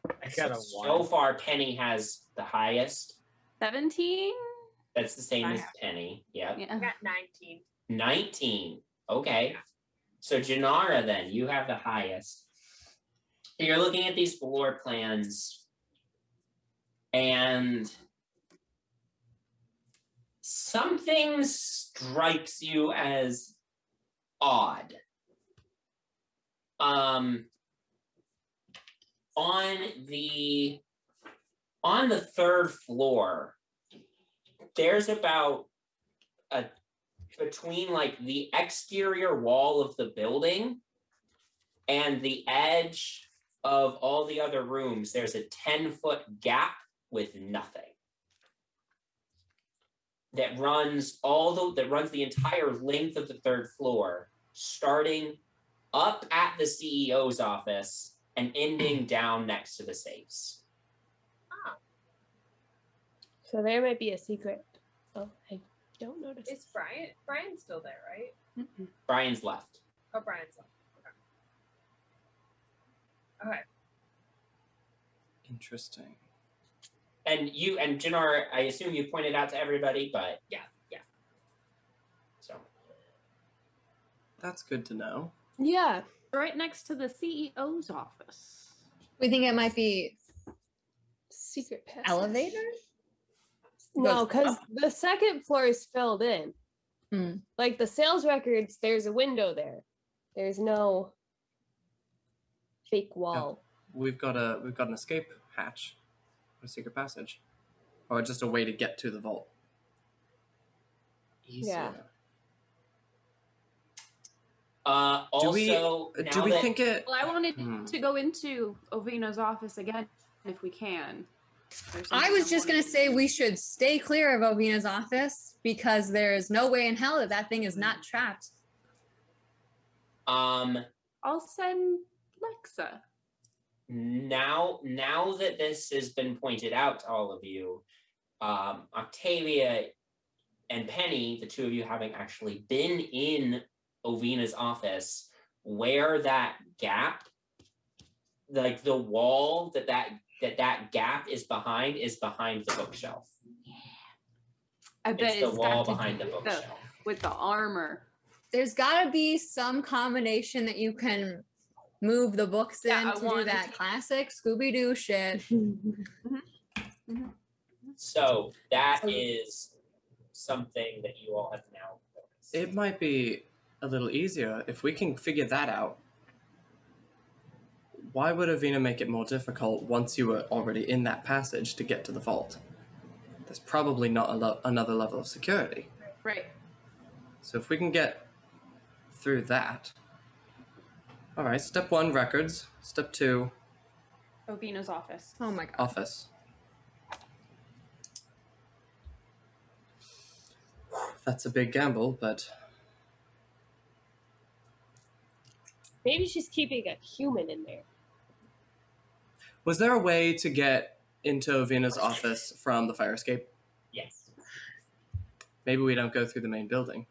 I got a So one. far, Penny has the highest. Seventeen. That's the same I as have- Penny. Yep. I Yeah. got 19. 19. Okay. So Janara, then you have the highest. You're looking at these floor plans, and something strikes you as odd. Um, on the on the third floor, there's about a between like the exterior wall of the building and the edge of all the other rooms, there's a 10 foot gap with nothing that runs all the that runs the entire length of the third floor, starting up at the CEO's office and ending down next to the safes. So there might be a secret. Oh, I don't notice. Is Brian Brian's still there, right? Brian's left. Oh, Brian's left. Okay. Okay. Interesting. And you and Jannar, I assume you pointed out to everybody, but Yeah, yeah. so That's good to know. Yeah. Right next to the CEO's office. We think it might be Secret passage. elevators. No, because the second floor is filled in. Hmm. Like the sales records, there's a window there. There's no fake wall. We've got a we've got an escape hatch, a secret passage, or just a way to get to the vault. Easier. Yeah. uh Do we also do we that- think it? Well, I wanted Hmm. to go into Ovina's office again if we can. There's I was just gonna say we should stay clear of Ovina's office because there is no way in hell that that thing is not trapped. um I'll send Lexa. now now that this has been pointed out to all of you, um Octavia and Penny, the two of you having actually been in Ovina's office, where that gap, like the wall that that that that gap is behind is behind the bookshelf. I bet It's the it's wall behind the with bookshelf. with the armor. There's got to be some combination that you can move the books in Yeah, I to do that to- classic Scooby Doo shit. Mm-hmm. Mm-hmm. So that is something that you all have now noticed. It might be a little easier if we can figure that out. Why would Ovina make it more difficult once you were already in that passage to get to the vault? There's probably not a lo- another level of security. Right. So if we can get through that. All right, step one, records. Step two, Ovina's office. Oh my god. office. That's a big gamble, but Maybe she's keeping a human in there. Was there a way to get into Ovina's office from the fire escape? yes. Maybe we don't go through the main building.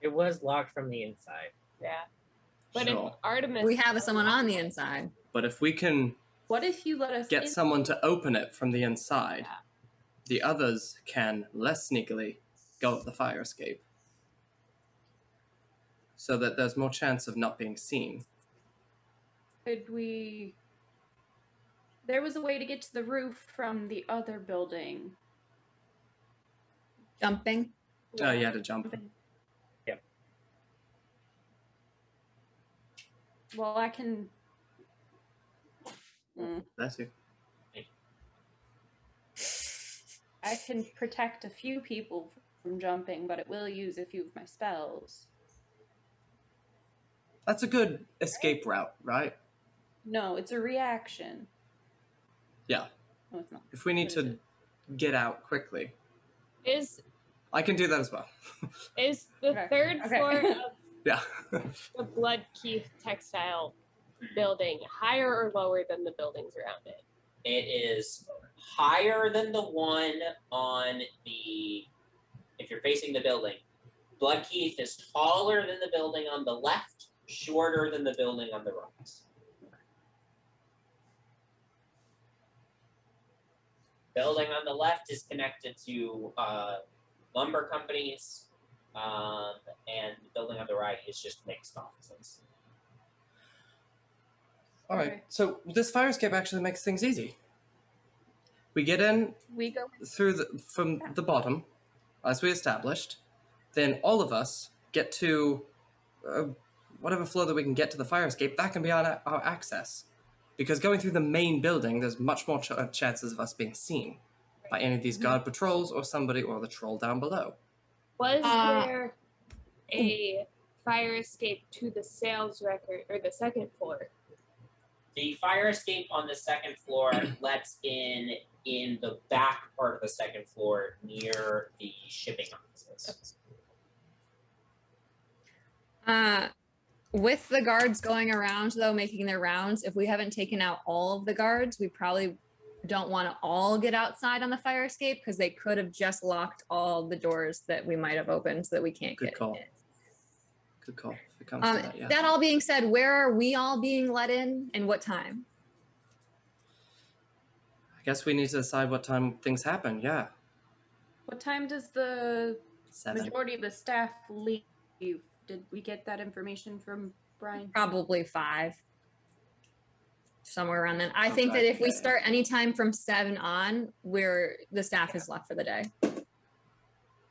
It was locked from the inside. Yeah. But Sure. if Artemis We have someone on the inside. But if we can What if you let us get in? someone to open it from the inside, the others can less sneakily go up the fire escape. So that there's more chance of not being seen. Could we? There was a way to get to the roof from the other building. Jumping. Oh, you had to jump. Yep. Well, I can. Mm, That's you. I can protect a few people from jumping, but it will use a few of my spells. That's a good escape route, right? No, it's a reaction. Yeah. No, it's not. If we need What is to get out quickly, is I can do that as well. is the Okay, third okay. floor of yeah. the Blood Keith textile building higher or lower than the buildings around it? It is higher than the one on the if you're facing the building. Bloodkith is taller than the building on the left, shorter than the building on the right. Building on the left is connected to uh, lumber companies, um, and the building on the right is just mixed offices. All right. So this fire escape actually makes things easy. We get in We go. through the from the bottom, as we established. Then all of us get to uh, whatever floor that we can get to the fire escape. That can be our, our access, because going through the main building, there's much more ch- chances of us being seen by any of these guard patrols or somebody or the troll down below. Was Uh, there a fire escape to the sales record or the second floor? The fire escape on the second floor lets in in the back part of the second floor near the shipping offices. Uh, with the guards going around though, making their rounds, if we haven't taken out all of the guards, we probably don't want to all get outside on the fire escape because they could have just locked all the doors that we might have opened so that we can't Good get call. in. Good call. If it comes Um, that, yeah. That all being said, where are we all being let in and what time? I guess we need to decide what time things happen. Yeah. What time does the Seven. majority of the staff leave? Did we get that information from Brian? Probably five. Somewhere around then. I think that if we start anytime from seven on, we're the staff is left for the day.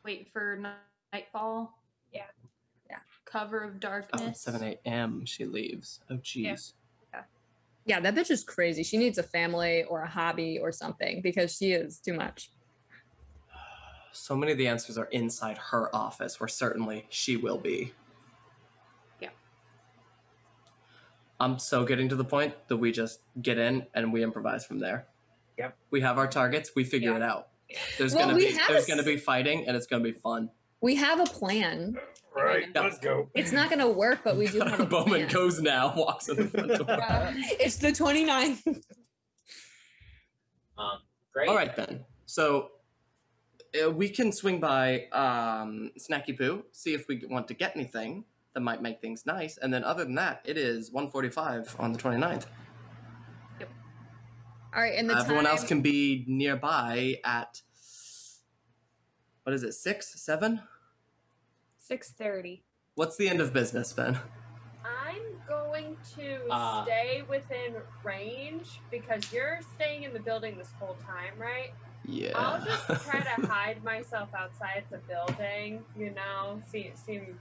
Wait for ni- nightfall. Yeah. Yeah. Cover of Oh, darkness. 7 a.m. She leaves. Oh, jeez. Yeah. Yeah, that bitch is crazy. She needs a family or a hobby or something because she is too much. So many of the answers are inside her office, where certainly she will be. Yeah. I'm so getting to the point that we just get in and we improvise from there. Yep. We have our targets. We figure Yeah. it out. There's Well, gonna we be have a there's gonna be fighting and it's gonna be fun. We have a plan. Right, Yeah. let's go. It's not going to work, but we do have a Bowman plan. goes now, walks in the front door. it's the 29th. Um, great. All right then. So uh, we can swing by um, Snacky Poo, see if we want to get anything that might make things nice, and then other than that, it is 1:45 on the 29th. Yep. All right, and the Everyone time, else can be nearby at what is it? Six, seven? Six thirty. What's the end of business, Ben? I'm going to Uh, stay within range because you're staying in the building this whole time, right? Yeah. I'll just try to hide myself outside the building, you know, see, seem,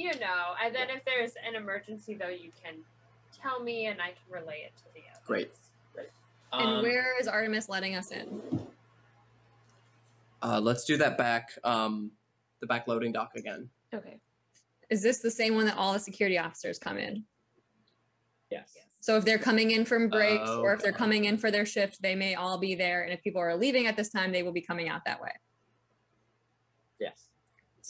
you know, and then if there's an emergency, though, you can tell me and I can relay it to the others. Great. and Um, where is Artemis letting us in? Uh, let's do that back, um, the back loading dock again. Okay. Is this the same one that all the security officers come in? Yes. So if they're coming in from breaks Oh, or if they're coming in for their shift, they may all be there. And if people are leaving at this time, they will be coming out that way. Yes.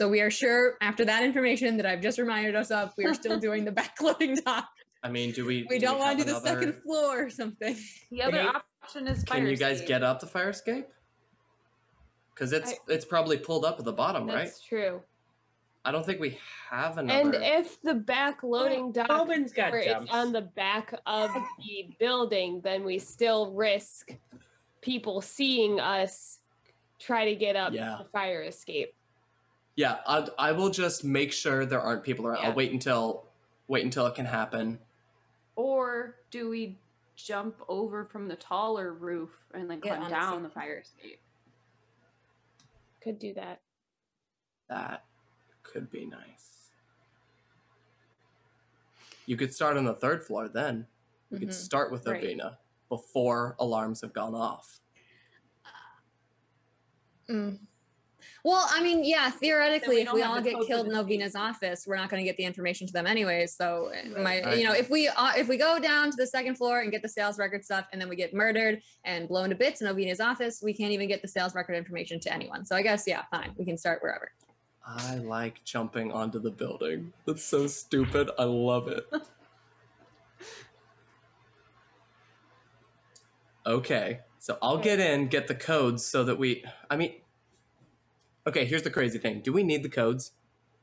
So we are sure after that information that I've just reminded us of, we are still doing the backloading dock. I mean, do we? We don't want to have do the second floor or something. The other Hey, option is fire Can you guys escape. get up the fire escape? Because it's it's probably pulled up at the bottom, right? That's true. I don't think we have enough. And if the back loading oh, dock Bowman's got where jumps. it's on the back of the building, then we still risk people seeing us try to get up Yeah. the fire escape. Yeah, I I will just make sure there aren't people around. Yeah. I'll wait until wait until it can happen. Or do we jump over from the taller roof and then Get climb on down second the fire escape? Could do that. That could be nice. You could start on the third floor then. You could Mhm. start with Right. Before alarms have gone off. Mm. Well, I mean, yeah, theoretically, we if we all get killed in the Ovina's office, we're not going to get the information to them anyways. So, uh, my, Right. you know, if we uh, if we go down to the second floor and get the sales record stuff, and then we get murdered and blown to bits in Ovina's office, we can't even get the sales record information to anyone. So, I guess, yeah, fine, we can start wherever. I like jumping onto the building. That's so stupid. I love it. okay, so I'll get in, get the codes so that we. I mean, okay, here's the crazy thing do we need the codes?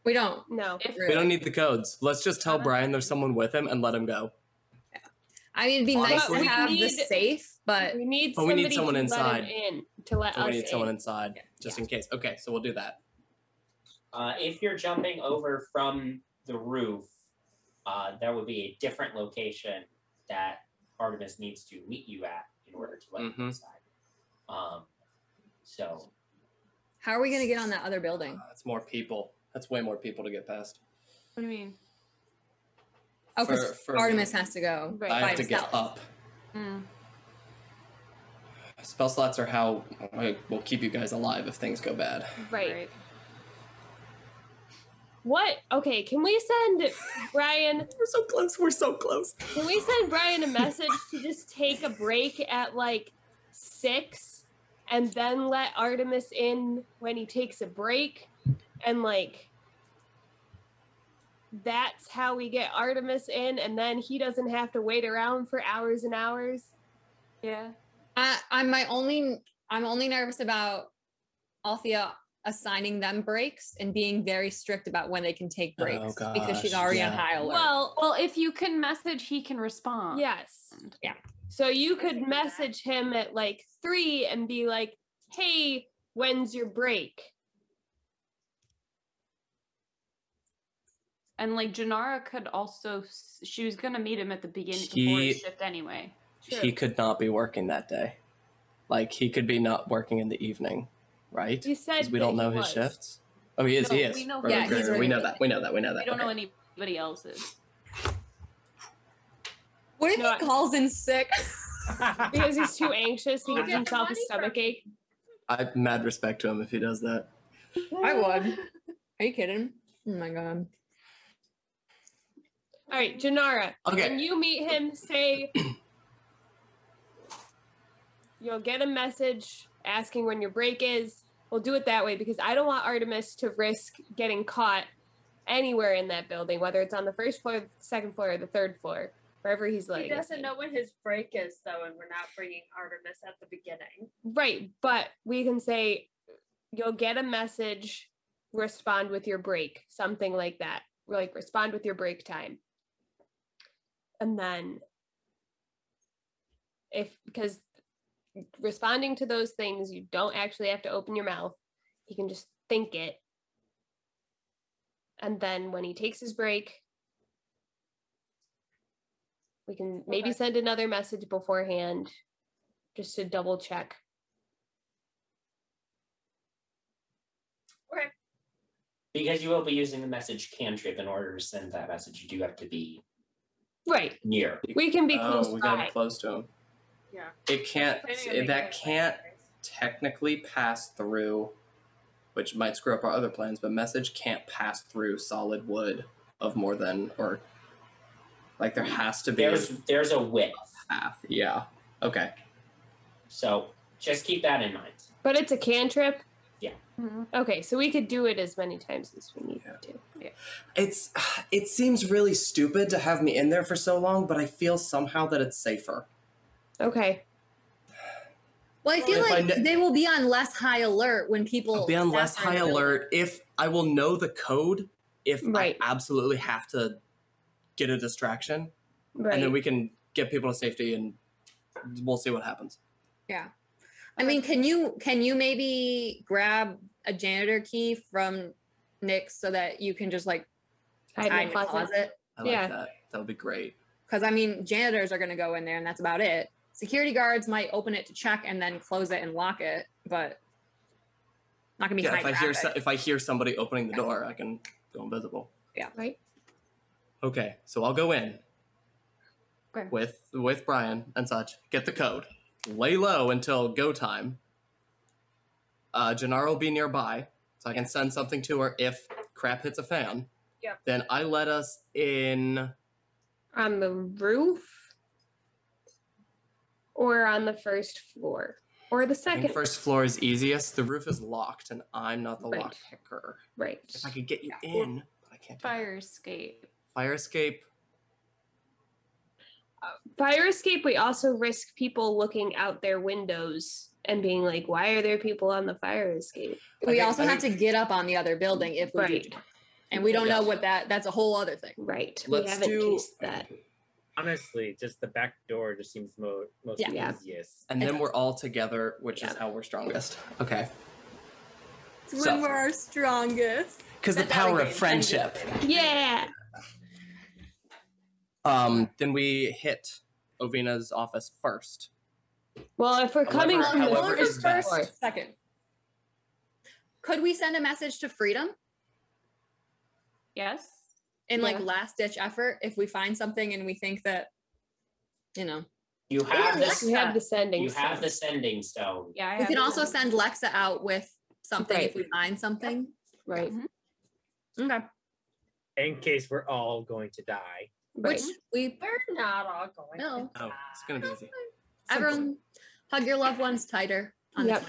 We don't. No. If We don't need the codes. Let's just tell Brian there's someone with him and let him go. I mean, it'd be nice to We have the safe, but we need But we need someone to inside. let in to let So us we need in. someone inside just in case. Okay, so we'll do that. Uh, if you're jumping over from the roof, uh, there would be a different location that Artemis needs to meet you at in order to let you Mhm. inside. Um, so how are we going to get on that other building? Uh, That's more people. That's way more people to get past. What do you mean? Oh, because for- Artemis has to go Right. I by have to get up. Mm. Spell slots are how I will keep you guys alive if things go bad. Right. What? Okay, can we send Brian? We're so close. We're so close. Can we send Brian a message to just take a break at like six and then let Artemis in when he takes a break? And like that's how we get Artemis in, and then he doesn't have to wait around for hours and hours. Yeah. I, I'm my only. I'm only nervous about Althea assigning them breaks and being very strict about when they can take Oh, breaks because she's gosh, already on high alert. Well, Well, if you can message, he can respond. yes. Yeah. So you could message him at like three and be like, hey, when's your break? And like Janara could also, she was gonna meet him at the beginning before his shift anyway. He could not be working that day. Like he could be not working in the evening, right? You said 'Cause we don't know his was. shifts. Oh, he is. he is. we know Right, he right, right, He's we know that. We know that. We know that. We don't know anybody else's. What if No, he calls in sick? Because he's too anxious, he We'll gives himself a money stomach ache. I have mad respect to him if he does that. I would. Are you kidding? Oh my god. All right, Janara. Okay. When you meet him, say you'll get a message asking when your break is. We'll do it that way because I don't want Artemis to risk getting caught anywhere in that building, whether it's on the first floor, the second floor, or the third floor, wherever he's like. He doesn't know when his break is, though, and we're not bringing Artemis at the beginning. Right, but we can say you'll get a message, respond with your break, something like that. Like respond with your break time. And then if because responding to those things, you don't actually have to open your mouth. You can just think it. And then when he takes his break, we can maybe Okay. send another message beforehand just to double check. Okay. Because you will be using the message cantrip in order to send that message, you do have to be Right. near. We can be Oh, close we gotta by. be close to him. Yeah. It can't. It- that can't technically pass through, which might screw up our other plans. But message can't pass through solid wood of more than or like there has to be There's there's a width. a path. Yeah. Okay. So just keep that in mind. But it's a cantrip. Yeah. Mhm. Okay, so we could do it as many times as we need Yeah. to. It's it seems really stupid to have me in there for so long, but I feel somehow that it's safer. Okay. Well, I feel If I like kn- they will be on less high alert when people I'll be on less high the alert if I will know the code if Right. I absolutely have to get a distraction. Right. And then we can get people to safety and we'll see what happens. Yeah. I mean, can you can you maybe grab a janitor key from Nick so that you can just like Hide in hide the in the closet. closet? I like Yeah. that. That would be great. Because I mean, janitors are going to go in there and that's about it. Security guards might open it to check and then close it and lock it, but not going to be Yeah, if I hear so, if I hear somebody opening the door, I can go invisible. Yeah. Right. Okay, so I'll go in Okay. with with Brian and such. Get the code. Lay low until go time. Uh, Janara will be nearby, so I can send something to her if crap hits a fan. Yep. Then I let us in. On the roof or on the first floor or the second. first floor is easiest. The roof is locked, and I'm not the Right. lock picker. Right. If I could get you in, but I can't. Fire escape. Fire escape. Fire escape, we also risk people looking out their windows and being like, why are there people on the fire escape? We think- also I have think- to get up on the other building if we Right. do. And we don't know what that that's a whole other thing. Right. Let's we haven't do- tasted that. Honestly, just the back door just seems mo- most Yeah. Yeah. easiest. And then we're all together, which is how we're strongest. Okay. It's So- when we're our strongest. Because the power of alligator. friendship. Yeah. Um, then we hit Ovina's office first. Well, if we're coming However- from the however first best. floor, Second. Could we send a message to Freedom Yes. in like Yeah. last ditch effort if we find something and we think that, you know, You have Or this. we have the sending. You have the sending stone. Yeah. I we have can it. also send Lexa out with something if we find something. Right. Okay. in case we're all going to die. Which we We're not all going. no. Oh, it's gonna be easy. Everyone, hug your loved ones tighter. On Yep.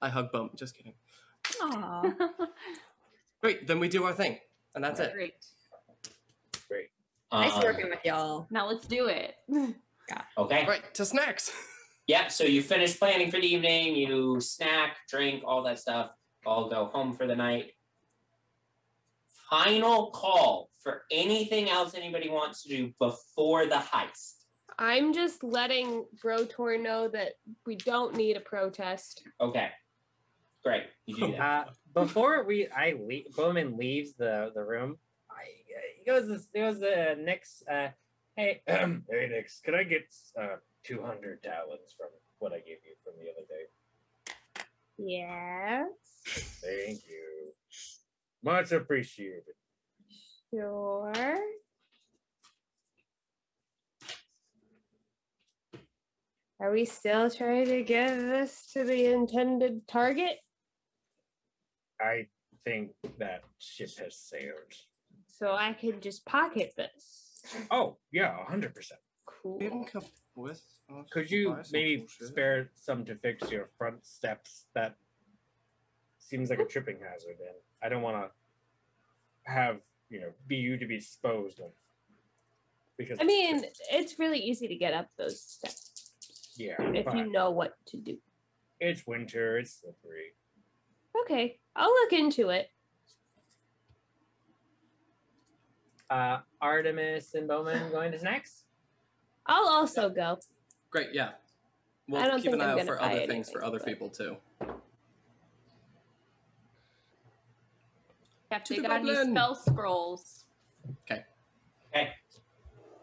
I hug bump. Just kidding. Aw. Great. Then we do our thing, and that's it. Great. Great. Nice Um, working with y'all. Now let's do it. Okay. Right to snacks. Yeah, so you finish planning for the evening, you snack, drink, all that stuff, all go home for the night. Final call for anything else anybody wants to do before the heist. I'm just letting Brotor know that we don't need a protest. Okay. Great. You do that. Uh, before we, I leave, Bowman leaves the the room. I he goes this he goes the Nyx. Uh, hey, hey Nyx, could I get uh two hundred talents from what I gave you from the other day? Yes. Thank you, much appreciated. Sure. Are we still trying to get this to the intended target? I think that ship has sailed. So I can just pocket this. Oh yeah, hundred percent. Cool. We didn't come with. Could you supplies and maybe bullshit. spare some to fix your front steps? That seems like a tripping hazard, and I don't want to have you know be you to be disposed of. Because I mean, it's really easy to get up those steps yeah, if fine. you know what to do. it's winter, it's slippery. Okay, I'll look into it. Uh, Artemis and Bowman going to snacks. I'll also go. Great. Yeah. We'll I don't keep an think I'm eye out gonna for buy other things for other but- people too. If To they the got any spell scrolls. Okay. Okay.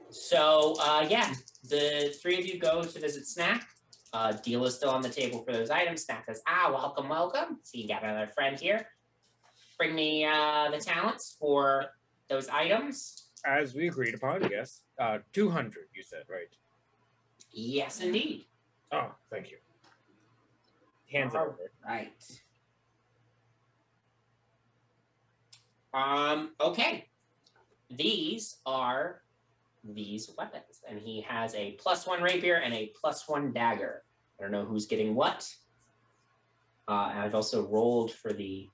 So uh, yeah, the three of you go to visit Snack. Uh, deal is still on the table for those items. Snack says, "Ah, welcome, welcome. See, you got another friend here. Bring me uh, the talents for those items." As we agreed upon, yes. Uh, two hundred. You said right. Yes, indeed. Oh, thank you. Hands it All over. Right. Um, okay. These are these weapons. And he has a plus one rapier and a plus one dagger. I don't know who's getting what. Uh, and I've also rolled for the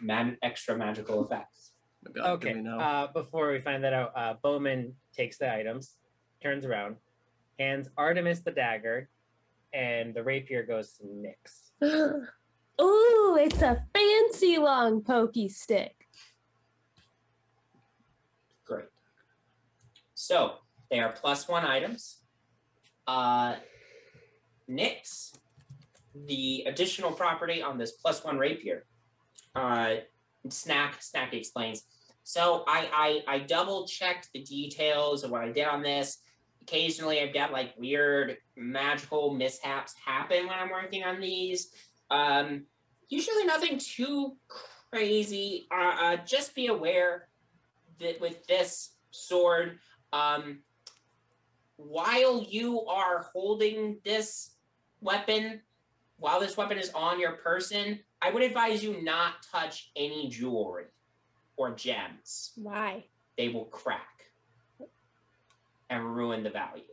man- extra magical effects. God, Okay. Uh, before we find that out, uh, Bowman takes the items, turns around, hands Artemis the dagger, and the rapier goes to Nyx. Ooh, it's a fancy long pokey stick. Great. So they are plus one items. Uh, Nyx, the additional property on this plus one rapier. Uh, Snack Snack explains. So I, I I double checked the details of what I did on this. Occasionally, I've got like weird magical mishaps happen when I'm working on these. Um, usually nothing too crazy. Uh, uh, just be aware that with this sword, um, while you are holding this weapon, while this weapon is on your person, I would advise you not touch any jewelry or gems. Why? They will crack and ruin the value.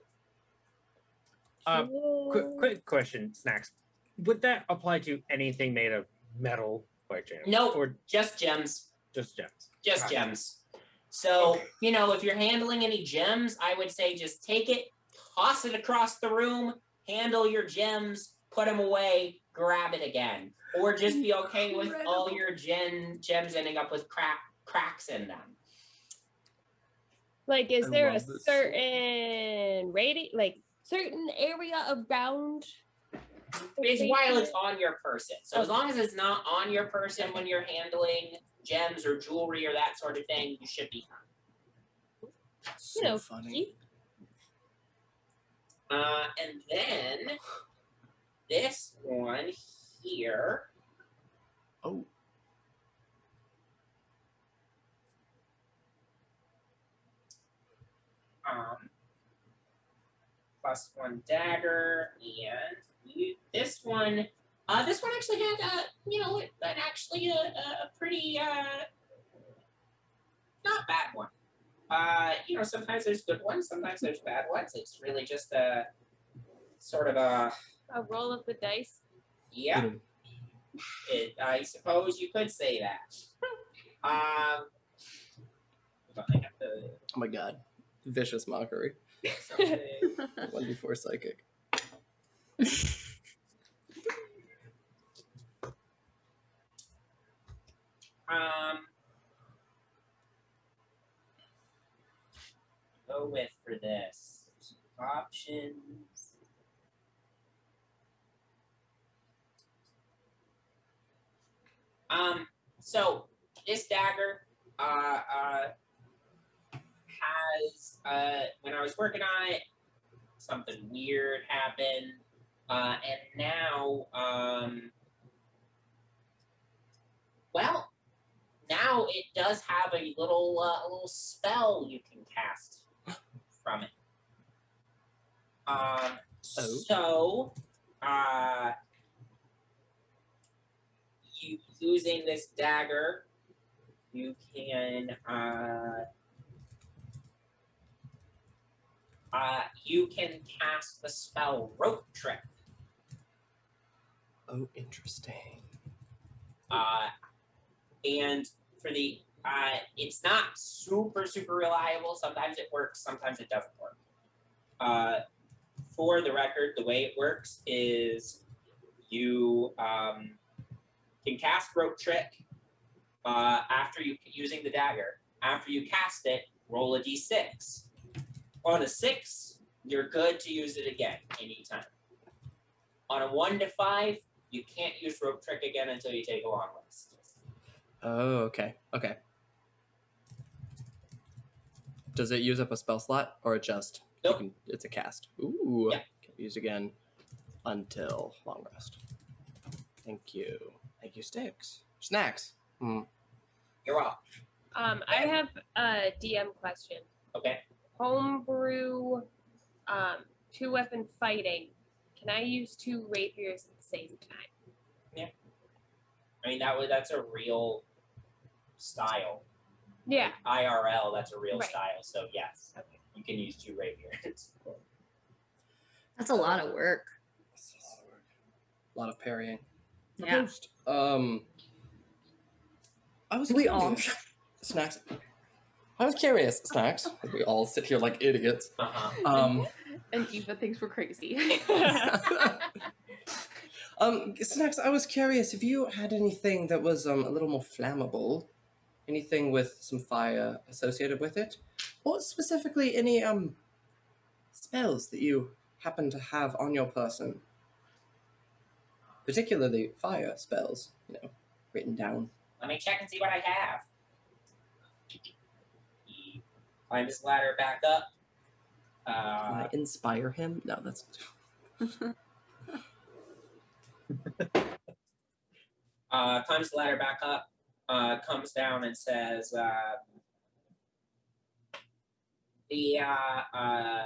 Uh, quick, quick question, Snacks. Would that apply to anything made of metal by chance? Nope. Or Just gems. just gems? Just Gotcha. gems. So, Okay. you know, if you're handling any gems, I would say just take it, toss it across the room, handle your gems, put them away, grab it again. Or just be okay with all your gen gems ending up with crack cracks in them. Like, is I there a this. certain rating, like certain area of ground? It's while it's on your person. So as long as it's not on your person when you're handling gems or jewelry or that sort of thing, you should be fine. so you know, funny. Uh, and then this one here. Oh, Um, plus one dagger, and you, this one. Uh, this one actually had a, you know, an actually a, a pretty uh, not bad one. Uh, you know, sometimes there's good ones, sometimes there's bad ones. It's really just a sort of a A roll of the dice. yeah. It, I suppose you could say that. Um, but I have to Oh my god. Vicious mockery. One before psychic. Um, go with for this options. Um, so this dagger, uh, uh, has uh, when I was working on it, something weird happened, uh, and now, um, well, now it does have a little uh, a little spell you can cast from it. Um, Oh. so, uh, you using this dagger, you can uh, uh, you can cast the spell rope trick. Oh, interesting. Uh, and for the uh, it's not super super reliable. Sometimes it works, sometimes it doesn't work. Uh, for the record, the way it works is you um, can cast rope trick uh, after you using the dagger. After you cast it, roll a d6. On a six, you're good to use it again anytime. On a one to five, you can't use rope trick again until you take a long rest. Oh, okay. Okay. Does it use up a spell slot or it just Nope. can- it's a cast? Ooh. Yeah. Can be used again until long rest. Thank you. Thank you, Sticks. Snacks. Hmm. You're off. Um, I have a DM question. Okay. Homebrew, um, two weapon fighting. Can I use two rapiers at the same time? Yeah. I mean that would that's a real style. Yeah. IRL, that's a real Right. style. So yes, Okay. you can use two rapiers. That's a lot of work. That's a lot of work. A lot of parrying. Yeah. host. Um. I was We all- snacks. I was curious, snacks. We all sit here like idiots. Uh-huh. Um. And Eva thinks we're crazy. um, snacks. I was curious if you had anything that was um a little more flammable, anything with some fire associated with it, or specifically any um spells that you happen to have on your person, particularly fire spells. You know, written down. Let me check and see what I have. He climbed his ladder back up. Can Uh, I inspire him? No, that's uh, climbs the ladder back up, uh, comes down and says, uh, the, uh, uh,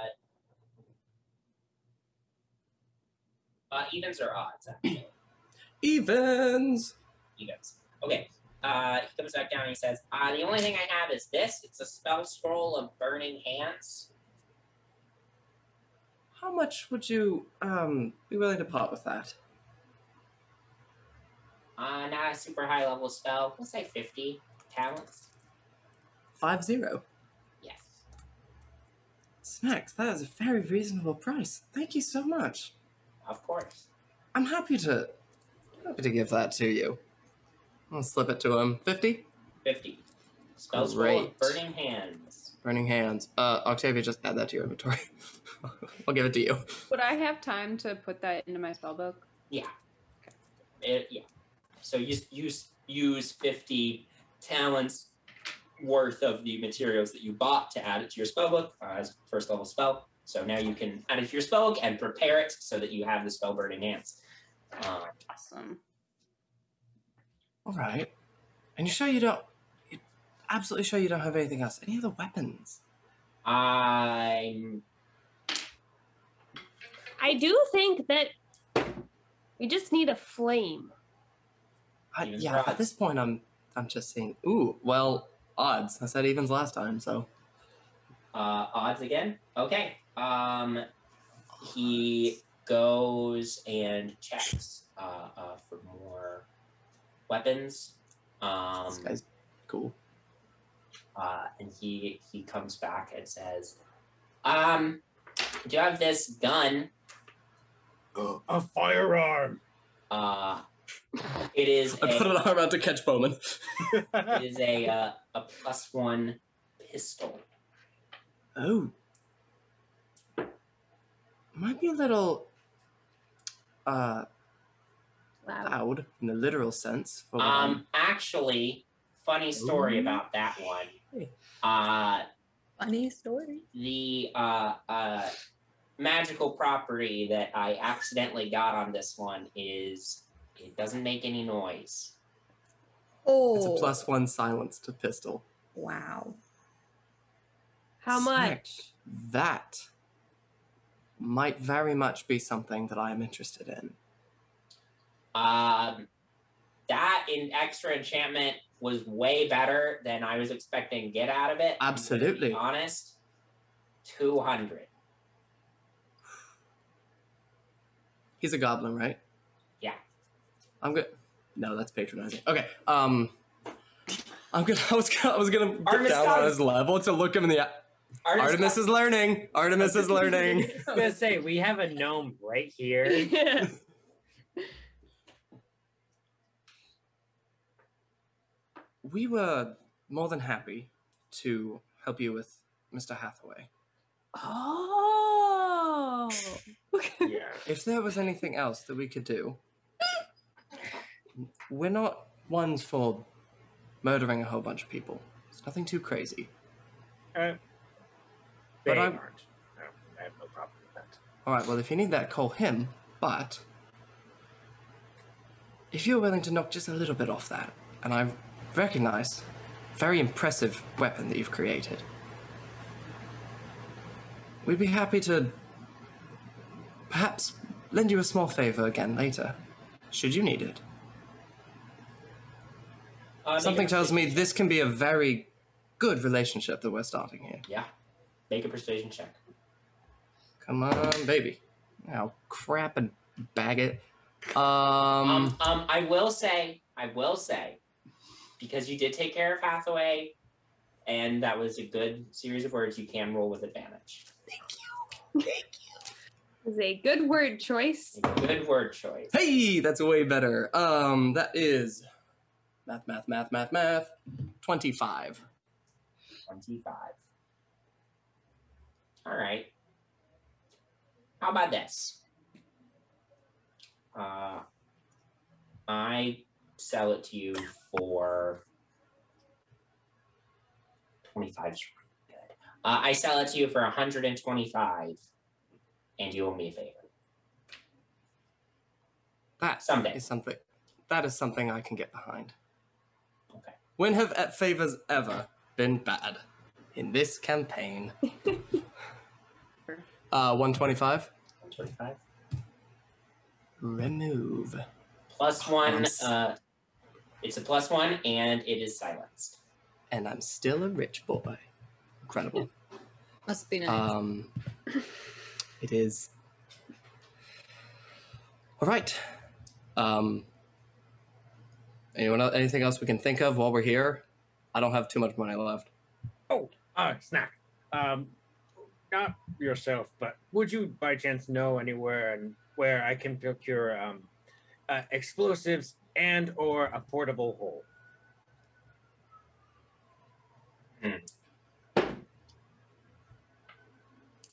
uh, evens or odds, actually. evens. Evens. Okay. Uh, he comes back down and he says, uh, the only thing I have is this. It's a spell scroll of burning hands. How much would you um be willing to part with that? Uh, not a super high level spell. We'll say 50 talents. Five zero. Yes. Snacks. That is a very reasonable price. Thank you so much. Of course. I'm happy to happy to give that to you. I'll slip it to him. Fifty. 50. Spell scroll Great. burning hands. Burning hands. Uh, Octavia, just add that to your inventory. I'll give it to you. Would I have time to put that into my spell book? Yeah. It, yeah. So you use use 50 talents worth of the materials that you bought to add it to your spellbook uh, as first level spell. So now you can add it to your spellbook and prepare it so that you have the spell burning hands. Uh, Awesome. All right. And you sure you don't? You absolutely sure you don't have anything else? Any other weapons? I'm I do think that we just need a flame. I, Even yeah. At this point, I'm I'm just saying. Ooh. Well, odds. I said evens last time, so Uh, odds again. Okay. Um, he goes and checks uh, uh, for more weapons. Um, this guy's cool. uh, and he he comes back and says, "Um, do you have this gun? A firearm. Uh, it is I put a, an arm out to catch Bowman. it is a uh, a plus one pistol. Oh. Might be a little uh Loud. loud in the literal sense for what Um, actually, funny story Ooh. about that one. Hey. Uh, Funny story. the uh, uh, magical property that I accidentally got on this one is it doesn't make any noise. Oh, It's a plus one silence to pistol. Wow. How much? That might very much be something that I am interested in. Um, that in extra enchantment was way better than I was expecting get out of it. I'm gonna be Absolutely. honest, two hundred. He's a goblin, right? Yeah. I'm good. No, that's patronizing. Okay. Um, I'm gonna. I was gonna. I was gonna get Artemis down on his level to look him in the. eye. Artemis is learning. Artemis is learning. I was gonna say we have a gnome right here. we were more than happy to help you with Mr. Hathaway. oh. yeah. If there was anything else that we could do, we're not ones for murdering a whole bunch of people. It's nothing too crazy. Uh, But I'm- aren't. No, I have no problem with that. All right, well, if you need that, call him. But if you're willing to knock just a little bit off that, and I recognize very impressive weapon that you've created, we'd be happy to perhaps lend you a small favor again later, should you need it. Uh, Something tells me this can be a very good relationship that we're starting here. Yeah. Make a persuasion check. Come on, baby. Oh, crap and bag it. Um, Um, um, I will say, I will say, because you did take care of Hathaway, and that was a good series of words. You can roll with advantage. Thank you. Thank you. Is a good word choice. Good word choice. Hey, that's way better. Um, that is math, math, math, math, math. Twenty-five. Twenty-five. All right. How about this? Uh, I sell it to you for twenty-five. is Good. Uh, I sell it to you for one hundred and twenty-five, and you owe me a favor. That Someday. is something. That is something I can get behind. Okay. When have favors ever been bad in this campaign? uh, one twenty-five. One twenty-five. Remove. Plus one. Yes. Uh, it's a plus one, and it is silenced. And I'm still a rich boy. Incredible. Must be nice. Um, it is. All right. Um, anyone? Else, anything else we can think of while we're here? I don't have too much money left. Oh, uh, snack. Um, not yourself, but would you by chance know anywhere and where I can procure um, uh, explosives and or a portable hole?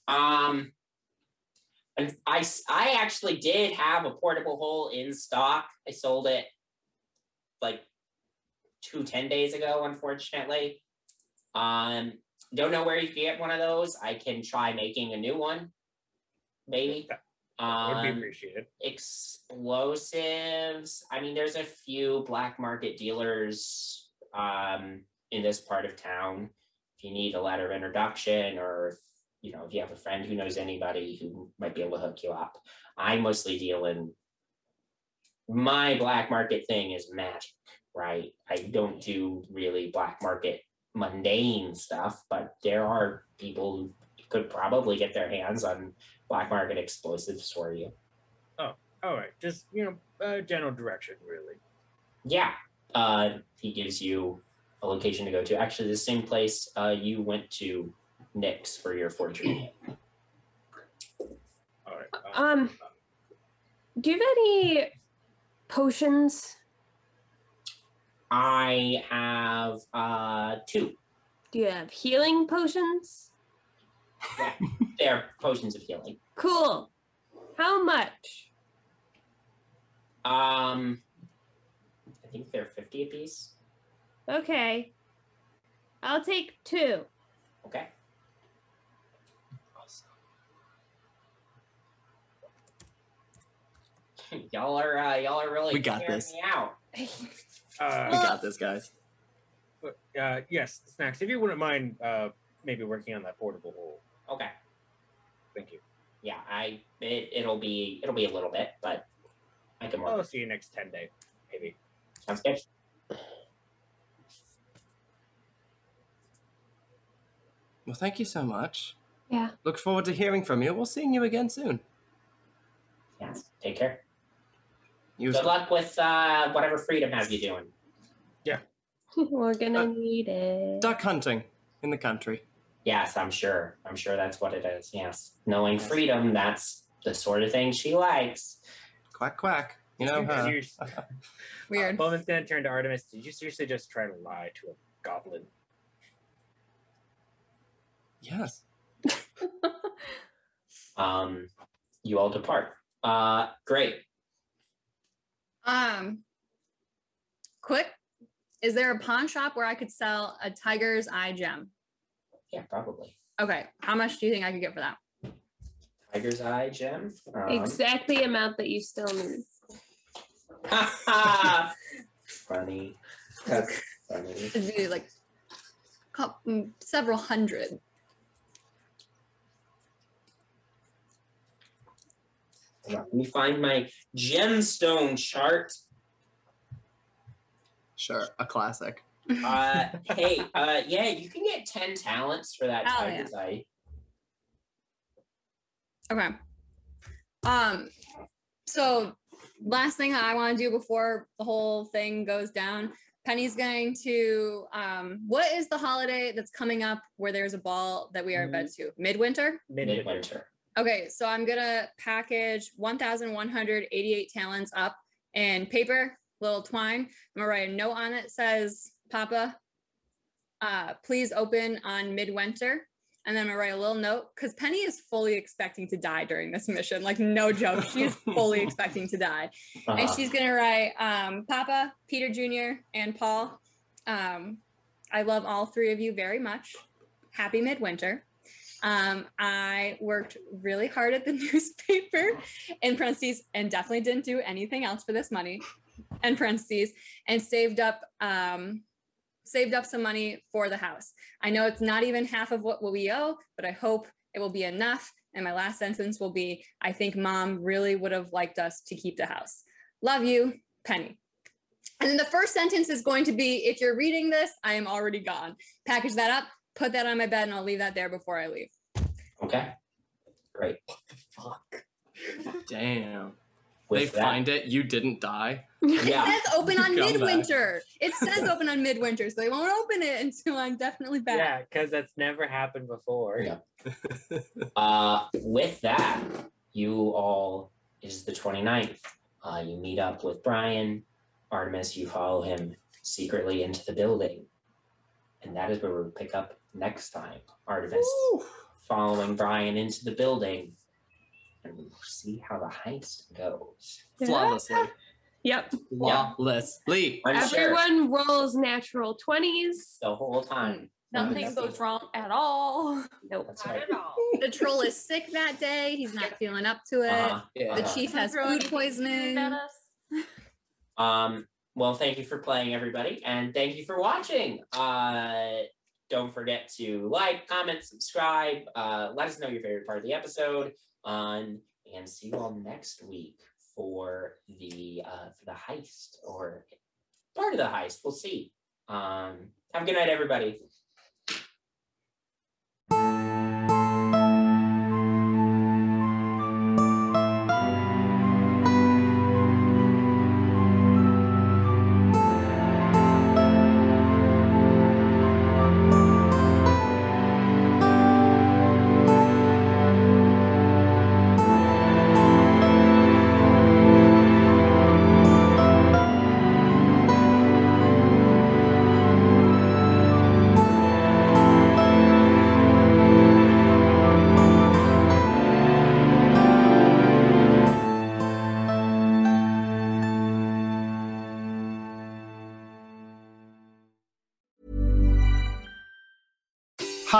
Um, and I actually did have a portable hole in stock. I sold it like two, 10 days ago, unfortunately. Um, don't know where you can get one of those. I can try making a new one, maybe. Would be Um, appreciated. explosives. I mean, there's a few black market dealers um, in this part of town. If you need a letter of introduction, or if, you know, if you have a friend who knows anybody who might be able to hook you up. I mostly deal in. My black market thing is magic, right? I don't do really black market mundane stuff, but there are people who could probably get their hands on black market explosives for you. Oh, all right, just you know, uh, general direction, really. Yeah. Uh, he gives you a location to go to. Actually, the same place uh, you went to, Nyx, for your fortune. All right. Um, do you have any potions? I have uh, two. Do you have healing potions? Yeah, they're potions of healing. Cool. How much? Um, I think they're 50 apiece. Okay. I'll take two. Okay. y'all are uh, y'all are really We got this. me out. Uh, We got this, guys. but, uh, yes, snacks. If you wouldn't mind, uh, maybe working on that portable hole. Okay. Thank you. Yeah, I it, it'll be it'll be a little bit, but I can work. I'll see you next ten day, maybe. Sounds good. Well, thank you so much. Yeah. Look forward to hearing from you. We'll seeing you again soon. Yes. Take care. You as Good luck with uh, whatever freedom has you doing. Yeah. We're gonna Uh, need it. duck hunting in the country. Yes, I'm sure. I'm sure that's what it is. Yes. Knowing freedom, that's the sort of thing she likes. Quack quack. You know, Did huh? you- Weird. Uh, Bowman's gonna turn to Artemis. Did you seriously just try to lie to a goblin? yes. Um, you all depart. Uh, great. Um, quick, is there a pawn shop where I could sell a tiger's eye gem? Yeah, probably. Okay, how much do you think I could get for that? Tiger's eye gem. Um, Exact the amount that you still need. funny. That's funny. It'd be like cou- mm, several hundred. Hold on, Let me find my gemstone chart. Sure. A classic. Uh, hey, uh, yeah, you can get 10 talents for that Hell yeah. tiger's eye. Okay. Um, so last thing I want to do before the whole thing goes down, Penny's going to um what is the holiday that's coming up where there's a ball that we are invited to? Midwinter? Midwinter. Okay, so I'm gonna package 1,188 talents up in paper, little twine. I'm gonna write a note on it says, Papa, uh, please open on midwinter. And then I'm gonna write a little note because Penny is fully expecting to die during this mission. Like, no joke, she is fully expecting to die. And Uh-huh. she's gonna write, um, Papa, Peter Jr., and Paul. Um, I love all three of you very much. Happy midwinter. Um, I worked really hard at the newspaper in parentheses and definitely didn't do anything else for this money in parentheses and saved up um, saved up some money for the house. I know it's not even half of what we owe, but I hope it will be enough. And my last sentence will be I think mom really would have liked us to keep the house. Love you, Penny. And then the first sentence is going to be if you're reading this, I am already gone. Package that up, put that on my bed, and I'll leave that there before I leave. Okay. Great. What the fuck. Damn. With they that- find it. You didn't die. Yeah. It says open on Come back. midwinter. It says open on midwinter, so they won't open it until I'm definitely back. Yeah, because that's never happened before. Yeah. Uh, with that, you all it is the 29th. Uh, you meet up with Brian, Artemis. You follow him secretly into the building, and that is where we'll pick up next time. Artemis following Brian into the building, and we'll see how the heist goes. Flawlessly. Yep. Flawlessly. I'm sure Everyone rolls natural 20s. the whole time. Nothing goes wrong at all. Nope. That's right. The troll is sick that day. He's not feeling up to it. Uh-huh. Yeah. The chief has food poisoning. Um, well, thank you for playing, everybody, and thank you for watching. Uh, don't forget to like, comment, subscribe. Uh, let us know your favorite part of the episode. Um, and see you all next week for the uh, for the heist or part of the heist. We'll see. Um, have a good night, everybody.